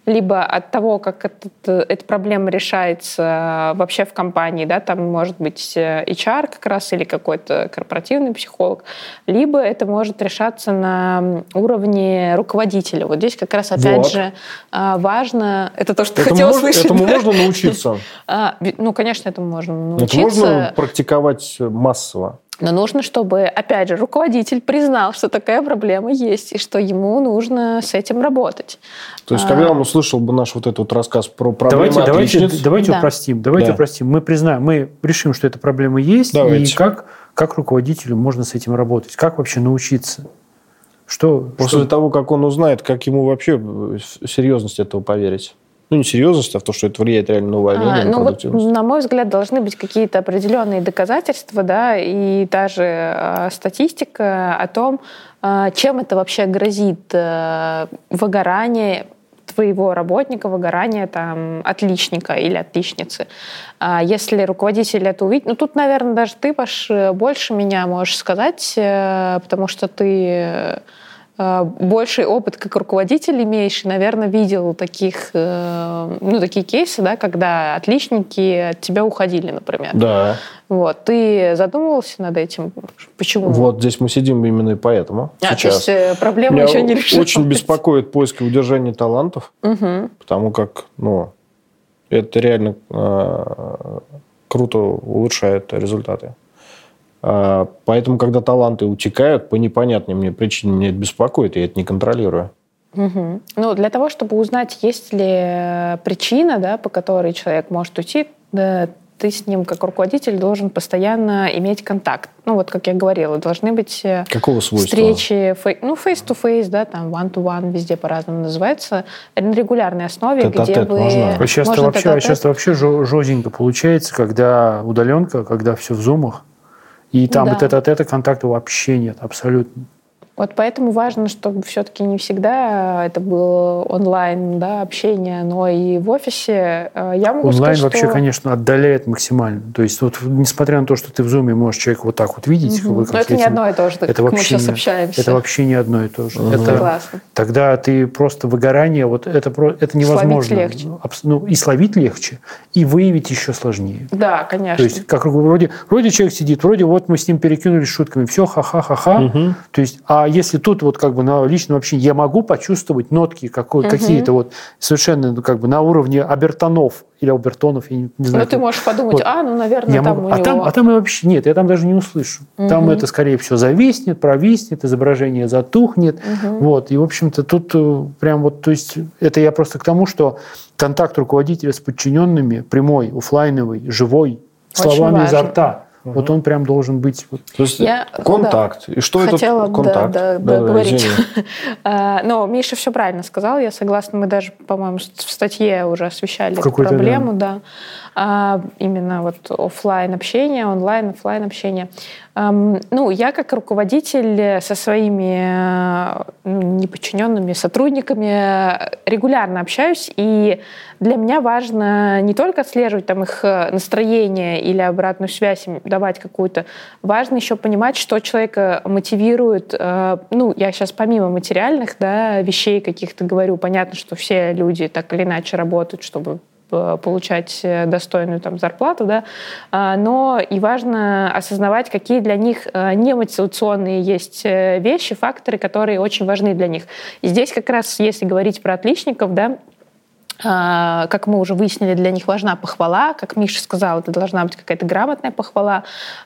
либо от того, как этот, эта проблема решается вообще в компании, да, там может быть э, HR как раз или какой-то корпоративный психолог, либо это может решаться на уровне руководителя. Вот здесь как раз опять Вот. же важно, это то, что хотела мож- услышать. этому да? можно научиться? *laughs* А, ну, конечно, этому можно Это научиться. можно практиковать массово? Но нужно, чтобы, опять же, руководитель признал, что такая проблема есть, и что ему нужно с этим работать. То есть, А. когда он услышал бы наш вот этот рассказ про проблемы Давайте, давайте, отличниц, давайте Да. упростим. Давайте Да. упростим. Мы признаем, мы решим, что эта проблема есть, Давайте. и как, как руководителю можно с этим работать. Как вообще научиться? Что, после что- того, как он узнает, как ему вообще серьезность этого поверить? Ну, не серьезность, а в то, что это влияет реально на увольнение, А, на ну вот, на мой взгляд, должны быть какие-то определенные доказательства, да, и даже э, статистика о том, э, чем это вообще грозит э, выгорание твоего работника, выгорание там отличника или отличницы. А Если руководитель это увидит, ну тут, наверное, даже ты, Паш, э, больше меня можешь сказать, э, потому что ты больший опыт как руководитель имеешь, наверное, видел таких, э, ну, такие кейсы, да, когда отличники от тебя уходили, например. Да. Вот. Ты задумывался над этим? Почему? Вот здесь мы сидим именно и поэтому. А, то сейчас. есть э, проблема Меня еще не решилась. очень беспокоит поиск и удержание талантов, Мгм. потому как, ну, это реально э, круто улучшает результаты. А, Поэтому, когда таланты утекают по непонятным мне причинам, мне это беспокоит, и я это не контролирую. Мгм. Ну, для того, чтобы узнать, есть ли э, причина, да, по которой человек может уйти, да, ты с ним, как руководитель, должен постоянно иметь контакт. Ну, вот, как я говорила, должны быть э, Какого свойства? встречи, фей- ну, face-to-face, да, там, one-to-one, везде по-разному называется, на регулярной основе, где Тет-а-тет вы... можно? А сейчас-то вообще, а сейчас вообще жёстенько получается, когда удаленка, когда все в зумах, и там Да. вот это от это контакта вообще нет, абсолютно. Вот поэтому важно, чтобы все-таки не всегда это было онлайн да, общение, но и в офисе. Э, Я могу Онлайн сказать, вообще, что... конечно, отдаляет максимально. То есть, вот, несмотря на то, что ты в зуме можешь человека вот так вот видеть, Мгм. вы Но как это не этим- одно и то же, это как мы вообще сейчас не- общаемся. это вообще не одно и то же. Мгм. Это, Согласна. тогда ты просто выгорание, вот это, это невозможно. легче. Абс- Ну, и словить легче, и выявить еще сложнее. Да, конечно. То есть, как вроде, вроде человек сидит, вроде вот мы с ним перекинулись шутками, все, ха-ха-ха-ха. Мгм. То есть, а если тут вот как бы на личном общении я могу почувствовать нотки какой, Мгм. какие-то вот совершенно ну, как бы на уровне обертонов или обертонов, я не, не Ну, знаю. ты как- можешь подумать, Вот. а, ну, наверное, я там могу- у а, него... там, а там и вообще нет, я там даже не услышу. Там Мгм. это, скорее всего, зависнет, провиснет, изображение затухнет. Мгм. Вот. И, в общем-то, тут э, прям вот, то есть, это я просто к тому, что контакт руководителя с подчиненными, прямой, оффлайновый, живой, Очень словами изо важен. Рта, вот он прям должен быть. То есть Я- контакт. И что Хотела, это да, контакт? да, Да, договорить. извини. *laughs* А, Но Миша все правильно сказал, я согласна. Мы даже, по-моему, в статье уже освещали В эту проблему, да. А, Именно вот офлайн общение, онлайн, офлайн общение. Ну, я как руководитель со своими ну, неподчиненными сотрудниками регулярно общаюсь, и для меня важно не только отслеживать там их настроение или обратную связь, давать какую-то, важно еще понимать, что человека мотивирует. Э, ну, я сейчас помимо материальных да, вещей каких-то говорю, понятно, что все люди так или иначе работают, чтобы Э, получать э, достойную там, зарплату, да, а, но и важно осознавать, какие для них э, немотивационные есть вещи, факторы, которые очень важны для них. И здесь как раз, если говорить про отличников, да, а, как мы уже выяснили, для них важна похвала. Как Миша сказал, это должна быть какая-то грамотная похвала.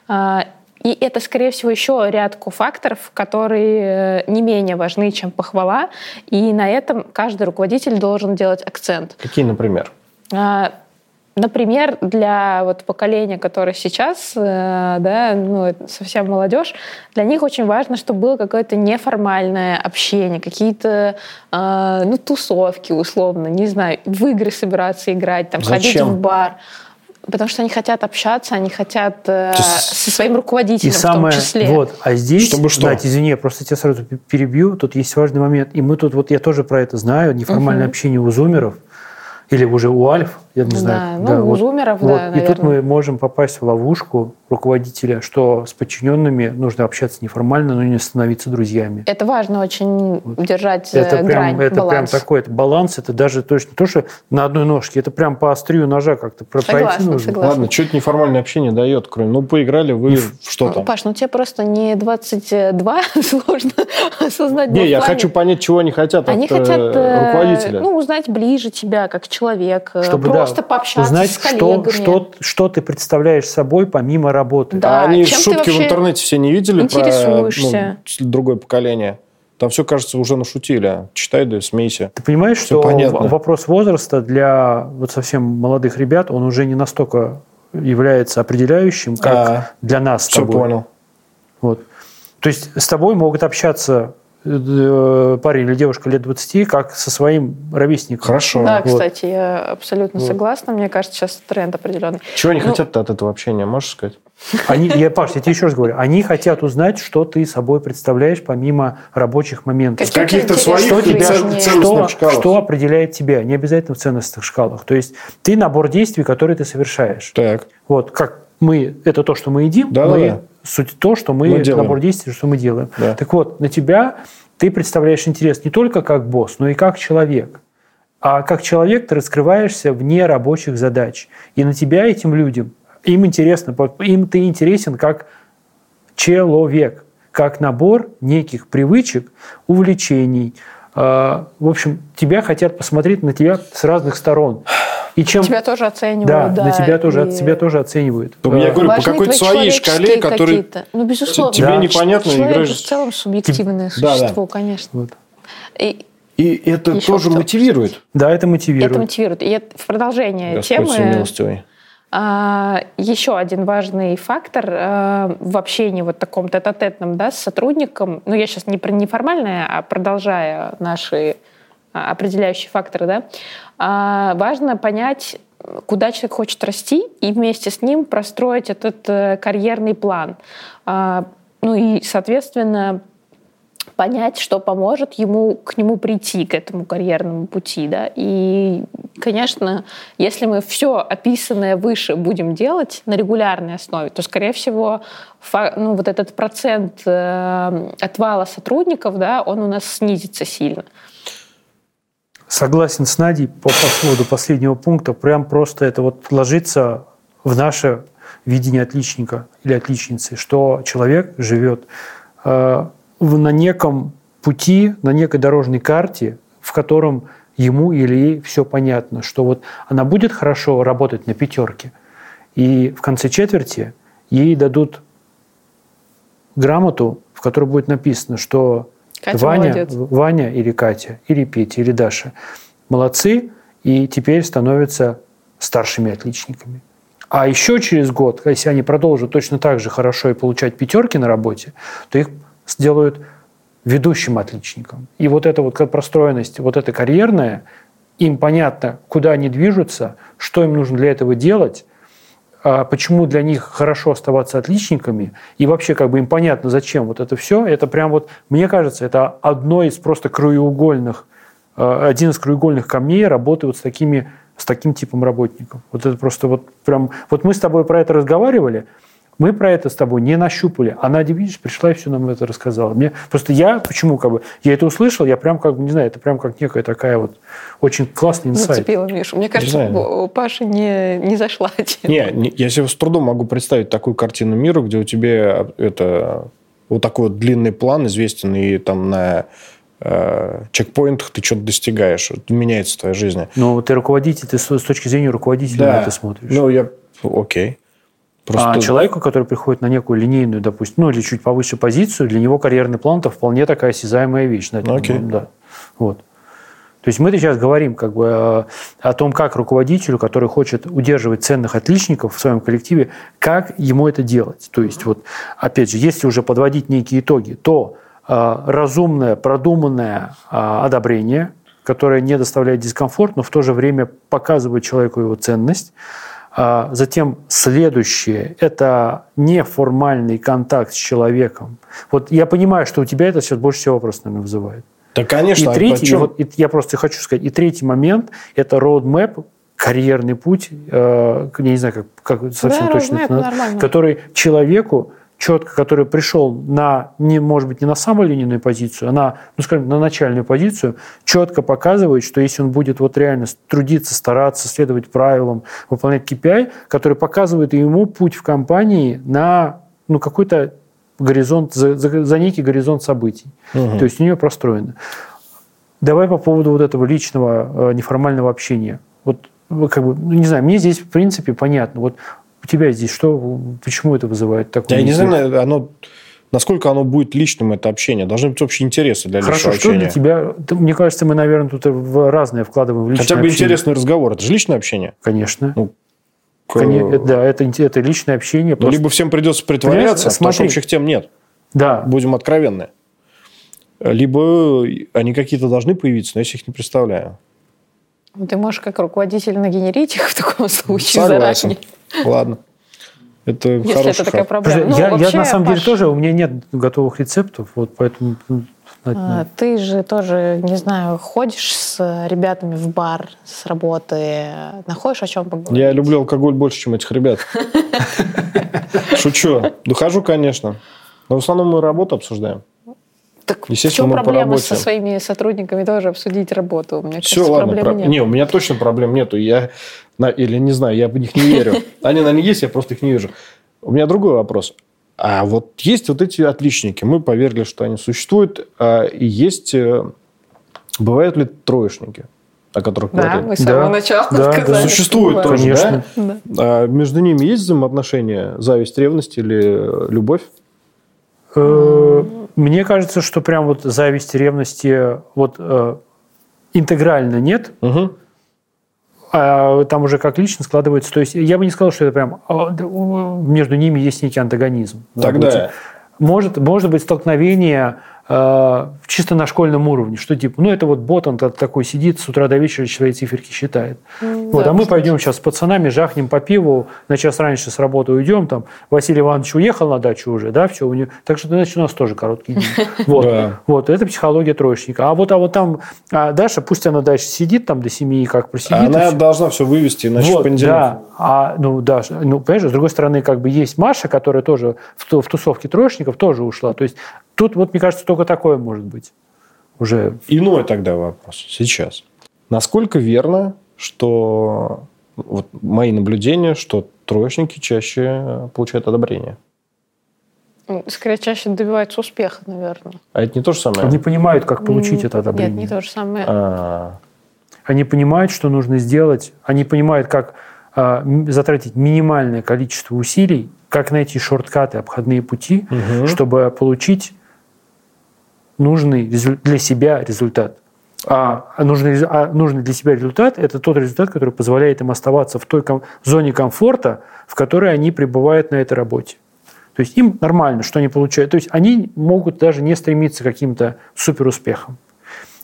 А, и это, скорее всего, еще ряд факторов, которые не менее важны, чем похвала. И на этом каждый руководитель должен делать акцент. Какие, например? А, например, для вот поколения, которое сейчас, э, да, ну, совсем молодежь, для них очень важно, чтобы было какое-то неформальное общение, какие-то а, ну, тусовки, условно, не знаю, в игры собираться играть, там, Зачем? ходить в бар. Потому что они хотят общаться, они хотят э, со своим руководителем и самое, в том числе. Вот, а здесь, Чтобы что? Надь, извини, я просто тебя сразу перебью, тут есть важный момент. И мы тут, вот я тоже про это знаю, неформальное угу. общение у зумеров – или уже у альф, я не знаю. Да, ну, у вот, зумеров, вот. да, И тут мы можем попасть в ловушку руководителя, что с подчиненными нужно общаться неформально, но не становиться друзьями. Это важно очень вот. держать это э, грань, Это баланс. прям такой это баланс, это даже точно то, что на одной ножке, это прям по острию ножа как-то согласна, пройти нужно. Согласна. Ладно, что это неформальное общение дает, кроме, ну, поиграли вы в что-то. Ну, Паш, ну тебе просто не 22 *laughs* сложно осознать. Не, я хочу понять, чего они хотят они от э, хотят, э, руководителя. Ну, узнать ближе тебя как человек, Чтобы, просто пообщаться узнать, с коллегами. Что, что, что ты представляешь собой помимо работы. Да. А они Чем шутки в интернете все не видели про ну, другое поколение? Там все, кажется, уже нашутили. Читай, да смейся. Ты понимаешь, все что понятно. вопрос возраста для вот совсем молодых ребят, он уже не настолько является определяющим, как а, для нас Все тобой. понял. Вот. То есть с тобой могут общаться парень или девушка лет 20, как со своим ровесником. Хорошо. Да, вот. кстати, я абсолютно вот. согласна. Мне кажется, сейчас тренд определенный. Чего они ну, хотят от этого общения, можешь сказать? Они, я, Паш, я тебе еще раз говорю, они хотят узнать, что ты собой представляешь помимо рабочих моментов. Каких-то своих что, тебя, что, шкалах. что определяет тебя, не обязательно в ценностных шкалах. То есть ты набор действий, которые ты совершаешь. Так. Вот, как мы, это то, что мы едим, да, мы да суть то, что мы, мы набор действий, что мы делаем. Да. Так вот, на тебя ты представляешь интерес не только как босс, но и как человек. А как человек ты раскрываешься вне рабочих задач. И на тебя этим людям, им интересно, им ты интересен как человек, как набор неких привычек, увлечений. А, в общем, тебя хотят посмотреть на тебя с разных сторон. И чем... Тебя тоже оценивают, да. да на тебя тоже, и... тебя тоже оценивают. Ну, я говорю, по какой-то своей шкале, который ну, безусловно. тебе да. непонятно. Человек играешь... в целом субъективное Ты... существо, да, да. конечно. Вот. И, и это Еще тоже мотивирует. Да, это мотивирует. Это мотивирует. И в продолжение Господь темы... А, еще один важный фактор а, в общении вот таком тет-а-тетном да, с сотрудником, ну я сейчас не про неформальное, а продолжая наши определяющие факторы, да, а, важно понять, куда человек хочет расти, и вместе с ним простроить этот э, карьерный план. А, ну и, соответственно, понять, что поможет ему к нему прийти, к этому карьерному пути. Да? И, конечно, если мы все описанное выше будем делать на регулярной основе, то, скорее всего, ну, вот этот процент э, отвала сотрудников, да, он у нас снизится сильно. Согласен с Надей по, по поводу последнего пункта. Прям просто это вот ложится в наше видение отличника или отличницы, что человек живет э, на неком пути, на некой дорожной карте, в котором ему или ей все понятно, что вот она будет хорошо работать на пятерке, и в конце четверти ей дадут грамоту, в которой будет написано, что Катя Ваня, молодец. Ваня или Катя, или Петя, или Даша молодцы и теперь становятся старшими отличниками. А еще через год, если они продолжат точно так же хорошо и получать пятерки на работе, то их сделают ведущим отличником. И вот эта вот простроенность, вот эта карьерная, им понятно, куда они движутся, что им нужно для этого делать, почему для них хорошо оставаться отличниками, и вообще как бы им понятно, зачем вот это все, это прям вот, мне кажется, это одно из просто краеугольных, а, один из краеугольных камней работы вот с такими с таким типом работников. Вот это просто вот прям... Вот мы с тобой про это разговаривали, мы про это с тобой не нащупали. А Надя, видишь, пришла и все нам это рассказала. Мне просто я, почему как бы, я это услышал, я прям как бы, не знаю, это прям как некая такая вот очень классный инсайт. Зацепила Мишу. Мне кажется, у Паши не, не зашла *laughs* тема. Не, не, я себе с трудом могу представить такую картину мира, где у тебя это вот такой вот длинный план известен и там на э, чекпоинтах ты что-то достигаешь. Меняется твоя жизнь. Ну, ты руководитель, ты с, с точки зрения руководителя да. на это смотришь. Ну, я... Окей. Просто... А человеку, который приходит на некую линейную, допустим, ну или чуть повыше позицию, для него карьерный план это вполне такая осязаемая вещь. Наверное, okay. да. Вот. То есть мы сейчас говорим как бы э, о том, как руководителю, который хочет удерживать ценных отличников в своем коллективе, как ему это делать. То есть вот, опять же, если уже подводить некие итоги, то э, разумное, продуманное э, одобрение, которое не доставляет дискомфорт, но в то же время показывает человеку его ценность, а затем следующее – это неформальный контакт с человеком. Вот я понимаю, что у тебя это сейчас больше всего вопрос, наверное, вызывает. Да, конечно. И третий, и вот, и я просто хочу сказать, и третий момент – это roadmap, карьерный путь, э, я не знаю, как, как совсем да, точно это, который человеку четко, который пришел на, не, может быть, не на самую линейную позицию, а на, ну, скажем, на начальную позицию, четко показывает, что если он будет вот реально трудиться, стараться, следовать правилам, выполнять KPI, который показывает ему путь в компании на ну, какой-то горизонт, за, за, за некий горизонт событий. Угу. То есть у нее простроено. Давай по поводу вот этого личного э, неформального общения. Вот как бы, ну, не знаю, мне здесь в принципе понятно. Вот у тебя здесь что, почему это вызывает такое? Я не знаю, оно, насколько оно будет личным, это общение. Должны быть общие интересы для Хорошо, личного что общения. для тебя? Мне кажется, мы, наверное, тут в разные вкладываем в личное Хотя бы общение. интересный разговор. Это же личное общение? Конечно. Ну, Конечно, да, это, это личное общение. Ну, либо всем придется притворяться, потому что общих тем нет. Да. Будем откровенны. Либо они какие-то должны появиться, но я их не представляю. Ты можешь как руководитель нагенерить их в таком случае Согласен. заранее. Ладно. Это Если хороший это такая проблема. Ну, я, вообще, я на самом Паш... деле тоже, у меня нет готовых рецептов, вот поэтому... А, ты же тоже, не знаю, ходишь с ребятами в бар с работы, находишь о чем поговорить? Я люблю алкоголь больше, чем этих ребят. *laughs* Шучу. Ну, хожу, конечно. Но в основном мы работу обсуждаем. Так в чем проблема со своими сотрудниками тоже обсудить работу? У меня Все, кажется, ладно, проблем про... нет. Не, у меня точно проблем нету. Я, или не знаю, я в них не верю. *laughs* Они, наверное, есть, я просто их не вижу. У меня другой вопрос. А вот есть вот эти отличники. Мы поверили, что они существуют. А, и есть... Э, бывают ли троечники? о которых да, говорили. мы с самого да, начала да, сказали. Существует тоже, Конечно. да? да. А между ними есть взаимоотношения, зависть, ревность или любовь? Э, мне кажется, что прям вот зависти, ревности вот э, интегрально нет. Угу. А там уже как лично складывается. То есть я бы не сказал, что это прям а, между ними есть некий антагонизм. Тогда... Может, может быть столкновение чисто на школьном уровне, что типа, ну это вот бот, он такой сидит с утра до вечера свои циферки считает. Mm, вот, да, а мы пойдем сейчас с пацанами, жахнем по пиву, на час раньше с работы уйдем, там Василий Иванович уехал на дачу уже, да, все, у него, так что значит у нас тоже короткий день. *laughs* Вот, вот, это психология троечника. А вот, а вот там а Даша, пусть она дальше сидит там до семьи, как просидит. Она должна все вывести, иначе вот, понедельник. Да, а, ну, да, ну, понимаешь, с другой стороны, как бы есть Маша, которая тоже в, в тусовке троечников тоже ушла. То есть Тут, вот, мне кажется, только такое может быть. Уже. Иной тогда вопрос сейчас. Насколько верно, что вот мои наблюдения, что троечники чаще получают одобрение? Ну, скорее, чаще добиваются успеха, наверное. А это не то же самое? Они понимают, как получить это одобрение. Нет, не то же самое. А-а-а. Они понимают, что нужно сделать. Они понимают, как а, затратить минимальное количество усилий, как найти шорткаты, обходные пути, угу. чтобы получить нужный для себя результат. А нужный, а нужный для себя результат – это тот результат, который позволяет им оставаться в той ком- зоне комфорта, в которой они пребывают на этой работе. То есть им нормально, что они получают. То есть они могут даже не стремиться к каким-то суперуспехам.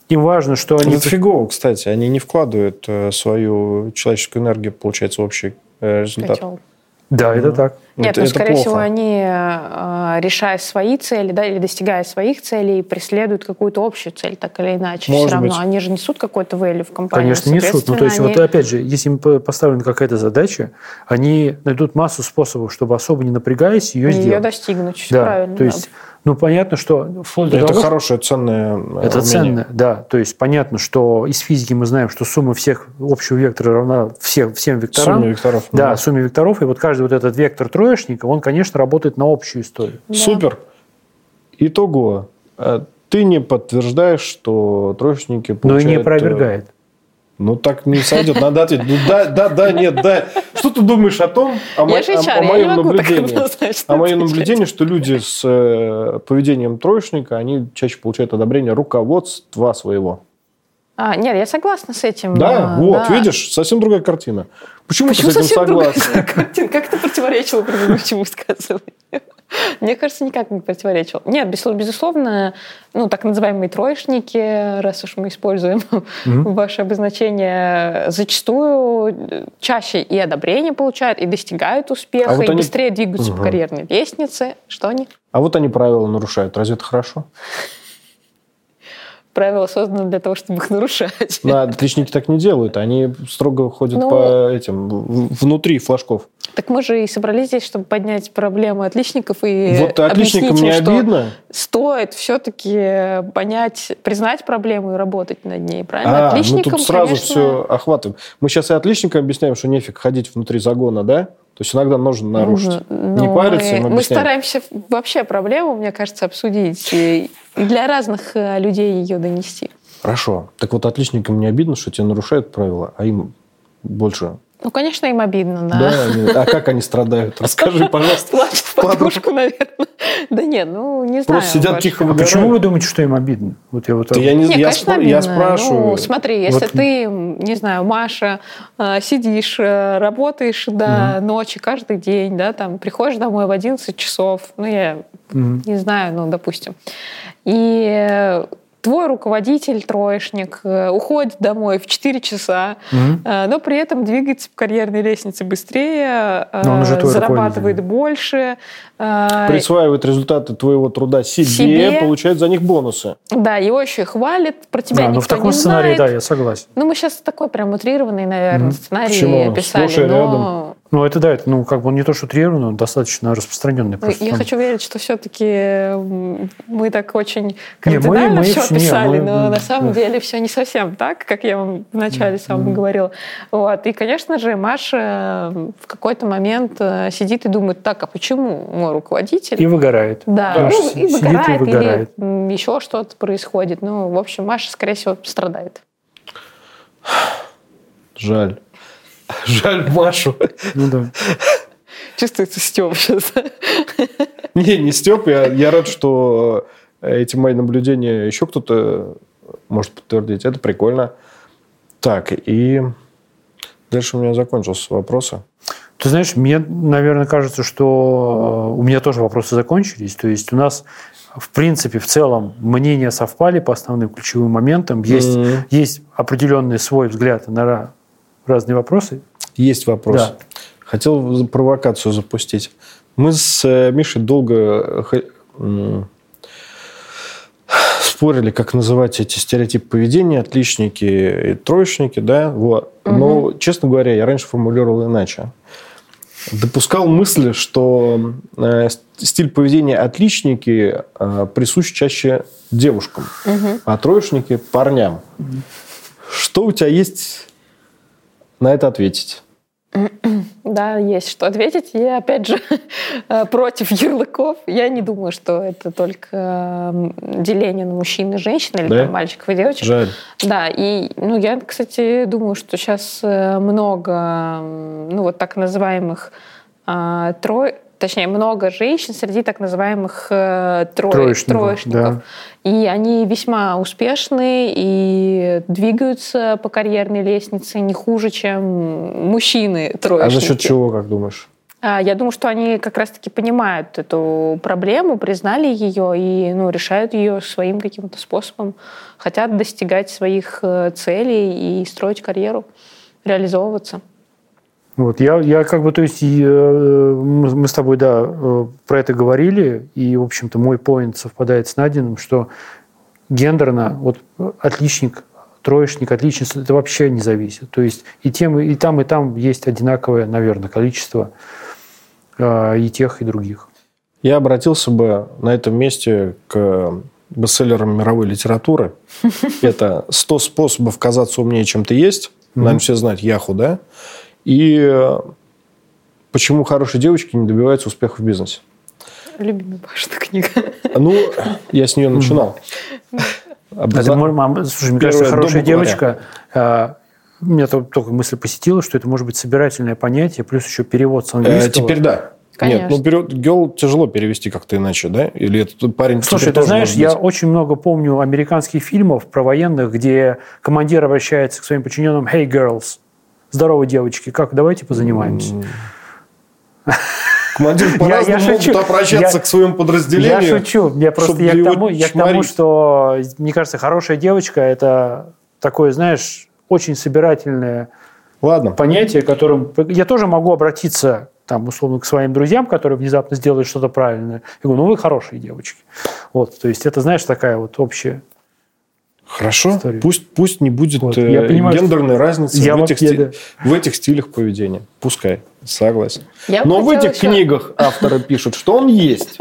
Им важно, что они... Это фигово, кстати. Они не вкладывают э, свою человеческую энергию, получается, в общий э, результат. Котел. Да, это так. Нет, Это- ну, это скорее плохо. всего, они, э, решая свои цели, да, или достигая своих целей, преследуют какую-то общую цель, так или иначе. Может Все равно быть. они же несут какой-то value в компанию. Конечно, несут. Ну, то есть, вот Соответственно, опять же, если им по- поставлена какая-то задача, они найдут массу способов, чтобы особо не напрягаясь, ее они ее сделать. достигнут. Всё Да, правильно. то да. есть, ну, понятно, что вплоть Это того, хорошее, ценное э, Это умение. ценно, да. То есть понятно, что из физики мы знаем, что сумма всех общего вектора равна всех, всем векторам. Сумме векторов. Да, сумме векторов. И вот каждый вот этот вектор троечника, он, конечно, работает на общую историю. Да. Супер. Итого. э, Ты не подтверждаешь, что троечники Но и получают... не э, опровергает. Ну, так не сойдет. Надо ответить. Ну, да, да, да, нет, да. Что ты думаешь о том, о, мо- о- о моем наблюдении? однозначно О моем наблюдении, что люди с э, поведением троечника, они чаще получают одобрение руководства своего. А, нет, я согласна с этим. Да, а, вот, да. видишь, совсем другая картина. Почему, Почему ты с этим *laughs* картина? Как это противоречило предыдущему высказыванию? *laughs* Мне кажется, никак не противоречил. Нет, безусловно, ну, так называемые троечники, раз уж мы используем *laughs* ваше обозначение, зачастую э, чаще и одобрение получают, и достигают успеха, А вот и они- быстрее двигаются Мгм. по карьерной лестнице. Что они? А вот они правила нарушают. Разве это хорошо? Правила созданы для того, чтобы их нарушать. Ну, а отличники так не делают. Они строго ходят Ну- по этим, внутри флажков. Так мы же и собрались здесь, чтобы поднять проблемы отличников и вот отличникам объяснить не им, что обидно? стоит все-таки понять, признать проблему и работать над ней, правильно? А, мы Отличникам, тут сразу конечно, все охватываем. Мы сейчас и отличникам объясняем, что нефиг ходить внутри загона, да? То есть иногда нужно нарушить. нужно. Не Но париться, мы, мы стараемся вообще проблему, мне кажется, обсудить и для разных э, людей ее донести. Хорошо. Так вот, отличникам не обидно, что те нарушают правила, а им больше. Ну, конечно, им обидно, да. Да, они- а как они страдают? *laughs* Расскажи, пожалуйста. Плачут подушку, наверное. *laughs* Да нет, ну, не знаю. Просто сидят тихо А почему вы думаете, что им обидно? Вот я вот я не Не, я, конечно, я обидно. спрашиваю. Ну, смотри, если Вот. ты, не знаю, Маша, э, сидишь, э, работаешь до ночи каждый день, да, там, приходишь домой в 11 часов, ну, я не знаю, ну, допустим, и твой руководитель, троечник, э, уходит домой в 4 часа, э, но при этом двигается по карьерной лестнице быстрее, э, Но он уже зарабатывает больше. Присваивает результаты твоего труда себе, Себе. получает за них бонусы. Да, его еще и хвалит, про тебя Да, ну никто в таком не сценарии, знает. да, я согласен. Ну, мы сейчас такой прям утрированный, наверное, Мгм. сценарий Почему? писали, Сплошь и но Ну, это да, это, ну, как бы он не то, что утрированный, он достаточно распространенный. ну, просто я там. хочу верить, что все-таки мы так очень Не, мы- кардинально мы все всё- не, описали, мы- но на да. самом деле все не совсем так, как я вам вначале самом говорила. Вот. И, конечно же, Маша в какой-то момент э, сидит и думает, так, а почему мой руководитель И выгорает. Да, Маша ну, и сидит и выгорает, выгорает. или еще что-то происходит. Ну, в общем, Маша, скорее всего, страдает. Жаль. *laughs* Жаль Машу. Ну да. Чувствуется Степ сейчас. Не, не Степ, я, я рад, что эти мои наблюдения еще кто-то может подтвердить. Это прикольно. Так, и дальше у меня закончился вопросы. Ты знаешь, мне, наверное, кажется, что э, у меня тоже вопросы закончились. То есть у нас, в принципе, в целом мнения совпали по основным ключевым моментам. Есть, Мгм. есть определенный свой взгляд на разные вопросы. Есть вопрос. Да. Хотел провокацию запустить. Мы с э, Мишей долго э, спорили, как называть эти стереотипы поведения, отличники и троечники, да, вот. Но, честно говоря, я раньше формулировал иначе. Допускал мысль, что э, стиль поведения отличники э, присущ чаще девушкам, а троечники – парням. Что у тебя есть на это ответить? *clears throat* Да, есть что ответить. Я, опять же, *laughs* э, против ярлыков. Я не думаю, что это только деление на мужчин и женщин, или Да? там мальчиков и девочек. Жаль. Да, и ну, я, кстати, думаю, что сейчас много, м, ну, вот так называемых а, трой, точнее, много женщин среди так называемых э, Троечников, троечников. да. И они весьма успешны и двигаются по карьерной лестнице не хуже, чем мужчины А троечники. за счет чего, как думаешь? А, Я думаю, что они как раз-таки понимают эту проблему, признали ее и ну, решают ее своим каким-то способом. Хотят достигать своих э, целей и строить карьеру, реализовываться. Вот, я, я как бы, то есть, э, мы с тобой, да, э, про это говорили, и, в общем-то, мой поинт совпадает с Надиным, что гендерно, вот отличник, троечник, отличница, это вообще не зависит. То есть и, тем, и там, и там есть одинаковое, наверное, количество э, и тех, и других. Я обратился бы на этом месте к бестселлерам мировой литературы. *laughs* Это «100 способов казаться умнее, чем ты есть». Наверное, все знают Яху, да? И э, почему хорошие девочки не добиваются успеха в бизнесе. Любимая Пашина *laughs* книга. Ну, я с нее начинал. Образа... Это, слушай, мне кажется, хорошая девочка, а, у меня только мысль посетила, что это может быть собирательное понятие, плюс еще перевод с английского. Э, теперь да. Конечно. Нет, ну перевод, girl тяжело перевести как-то иначе, да? Или этот парень Слушай, ты знаешь, я очень много помню американских фильмов про военных, где командир обращается к своим подчиненным «Hey, girls!» Здорово, девочки, как, давайте позанимаемся. *laughs* Командир по-разному я, я могут шучу. обращаться я, к своему подразделению. Я шучу. Я просто я к, тому, я к тому, что, мне кажется, хорошая девочка – это такое, знаешь, очень собирательное Ладно. понятие, которым я тоже могу обратиться там, условно, к своим друзьям, которые внезапно сделают что-то правильное. Я говорю, ну вы хорошие девочки. Вот, то есть это, знаешь, такая вот общая Хорошо, история. пусть, пусть не будет вот, я э, понимаю, гендерной разницы я в, этих да. в этих стилях поведения. Пускай, согласен. Я Но в этих еще... книгах авторы пишут, что он есть.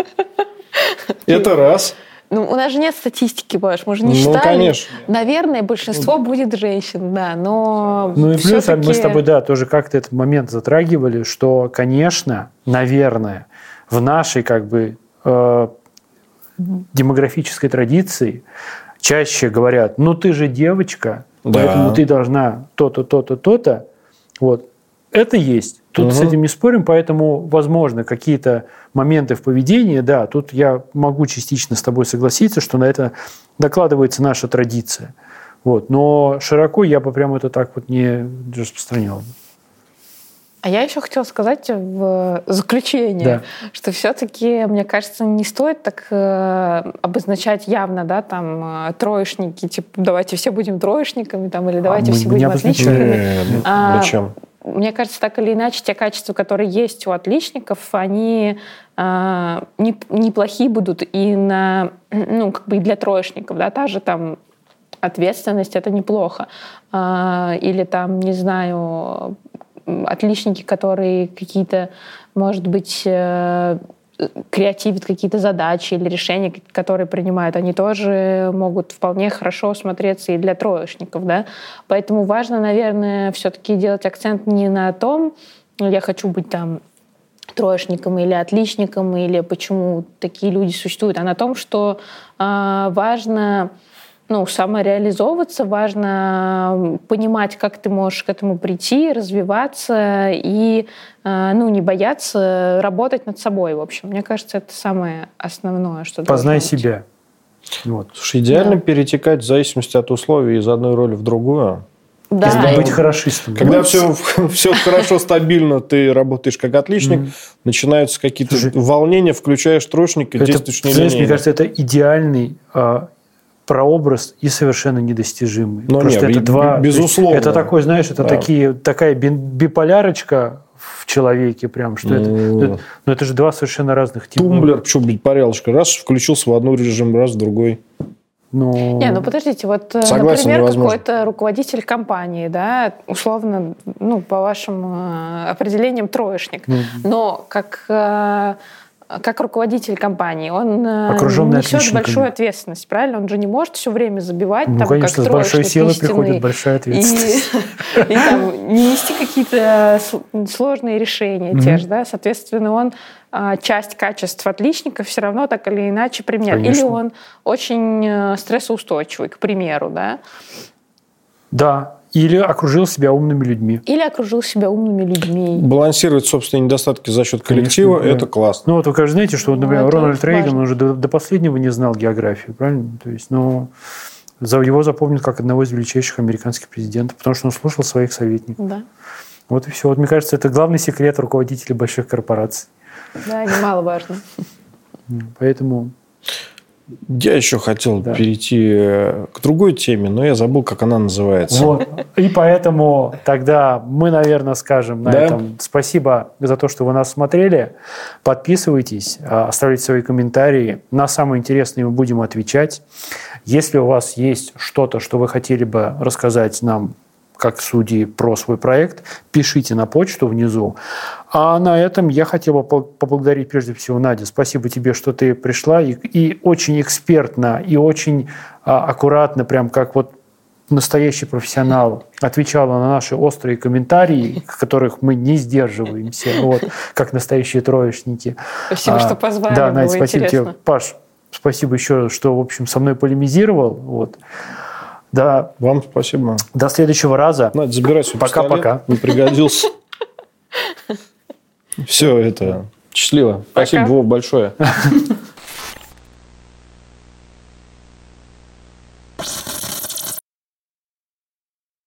*laughs* Это раз. Ну, у нас же нет статистики, Паш, мы же не ну, считали. конечно. Наверное, большинство будет женщин, да, но Ну и плюс мы с тобой, да, тоже как-то этот момент затрагивали, что, конечно, наверное, в нашей как бы э, демографической традиции чаще говорят, ну ты же девочка, да. поэтому ты должна то-то, то-то, то-то. Вот. Это есть. Тут угу. с этим не спорим, поэтому, возможно, какие-то моменты в поведении, да, тут я могу частично с тобой согласиться, что на это докладывается наша традиция. Вот. Но широко я бы прямо это так вот не распространял. А я еще хотела сказать в заключение, да. что все-таки, мне кажется, не стоит так э, обозначать явно, да, там, э, троечники, типа, давайте все будем троечниками, там, или давайте а все будем отличниками. Ну, а, зачем? Мне кажется, так или иначе, те качества, которые есть у отличников, они э, не, неплохие будут и на, ну, как бы и для троечников, да, та же там ответственность это неплохо. А, или там, не знаю, отличники, которые какие-то, может быть, э, креативят какие-то задачи или решения, которые принимают, они тоже могут вполне хорошо смотреться и для троечников, да. Поэтому важно, наверное, все-таки делать акцент не на том, я хочу быть там троечником или отличником, или почему такие люди существуют, а на том, что э, важно ну, самореализовываться, важно понимать, как ты можешь к этому прийти, развиваться и э, ну, не бояться работать над собой, в общем. Мне кажется, это самое основное, что Познай себя. Вот. Слушай, идеально да. перетекать в зависимости от условий из одной роли в другую. Да. Если быть хорошистом. Когда все, все хорошо, стабильно, ты работаешь как отличник, mm-hmm. начинаются какие-то волнения, включаешь троечник и действуешь мне кажется, это идеальный а, прообраз и совершенно недостижимый. Но Просто нет, это два, безусловно. Это такой, знаешь, это да. такие, такая биполярочка в человеке прям, что это, ну, ну это же два совершенно разных типа. Тумблер, что биполярочка, раз включился в одну режим, раз в другой. Ну, не, ну подождите, вот, э, Согласен, например, какой-то руководитель компании, да, условно, ну, по вашим э, определениям, троечник, mm но как э, как руководитель компании, он э, Окруженный несет большую ответственность, правильно? Он же не может все время забивать, ну, там, конечно, как с большой силой приходит большая ответственность. И, *laughs* и там, не нести какие-то сложные решения mm-hmm. те же, да, соответственно, он а, часть качеств отличника все равно так или иначе применяет. Конечно. Или он очень э, стрессоустойчивый, к примеру, да? Да, или окружил себя умными людьми. Или окружил себя умными людьми. Балансировать собственные недостатки за счет коллектива Конечно, – это классно. Ну, вот вы, конечно, знаете, что, вот, например, ну, Рональд Рейган, он уже до, до последнего не знал географию, правильно? То есть, ну, за его запомнят как одного из величайших американских президентов, потому что он слушал своих советников. Да. Вот и все. Вот, мне кажется, это главный секрет руководителей больших корпораций. Да, немаловажно. Поэтому Я еще хотел Да. перейти э, к другой теме, но я забыл, как она называется. Вот. И поэтому тогда мы, наверное, скажем на Да. этом спасибо за то, что вы нас смотрели. Подписывайтесь, а, оставляйте свои комментарии. На самые интересные мы будем отвечать. Если у вас есть что-то, что вы хотели бы рассказать нам как судьи про свой проект, пишите на почту внизу. А на этом я хотел бы по- поблагодарить прежде всего Надя. Спасибо тебе, что ты пришла и, и очень экспертно, и очень а, аккуратно, прям как вот настоящий профессионал отвечала на наши острые комментарии, в которых мы не сдерживаемся, вот, как настоящие троечники. Спасибо, А, что позвали. Да, было Надя, спасибо интересно. тебе. Паш, спасибо еще, что, в общем, со мной полемизировал. Вот. Да, Вам спасибо. до следующего раза. Надо забирать свой Пока-пока. Не пригодился. *laughs* Все это. Счастливо. Спасибо, Вов, большое. *laughs*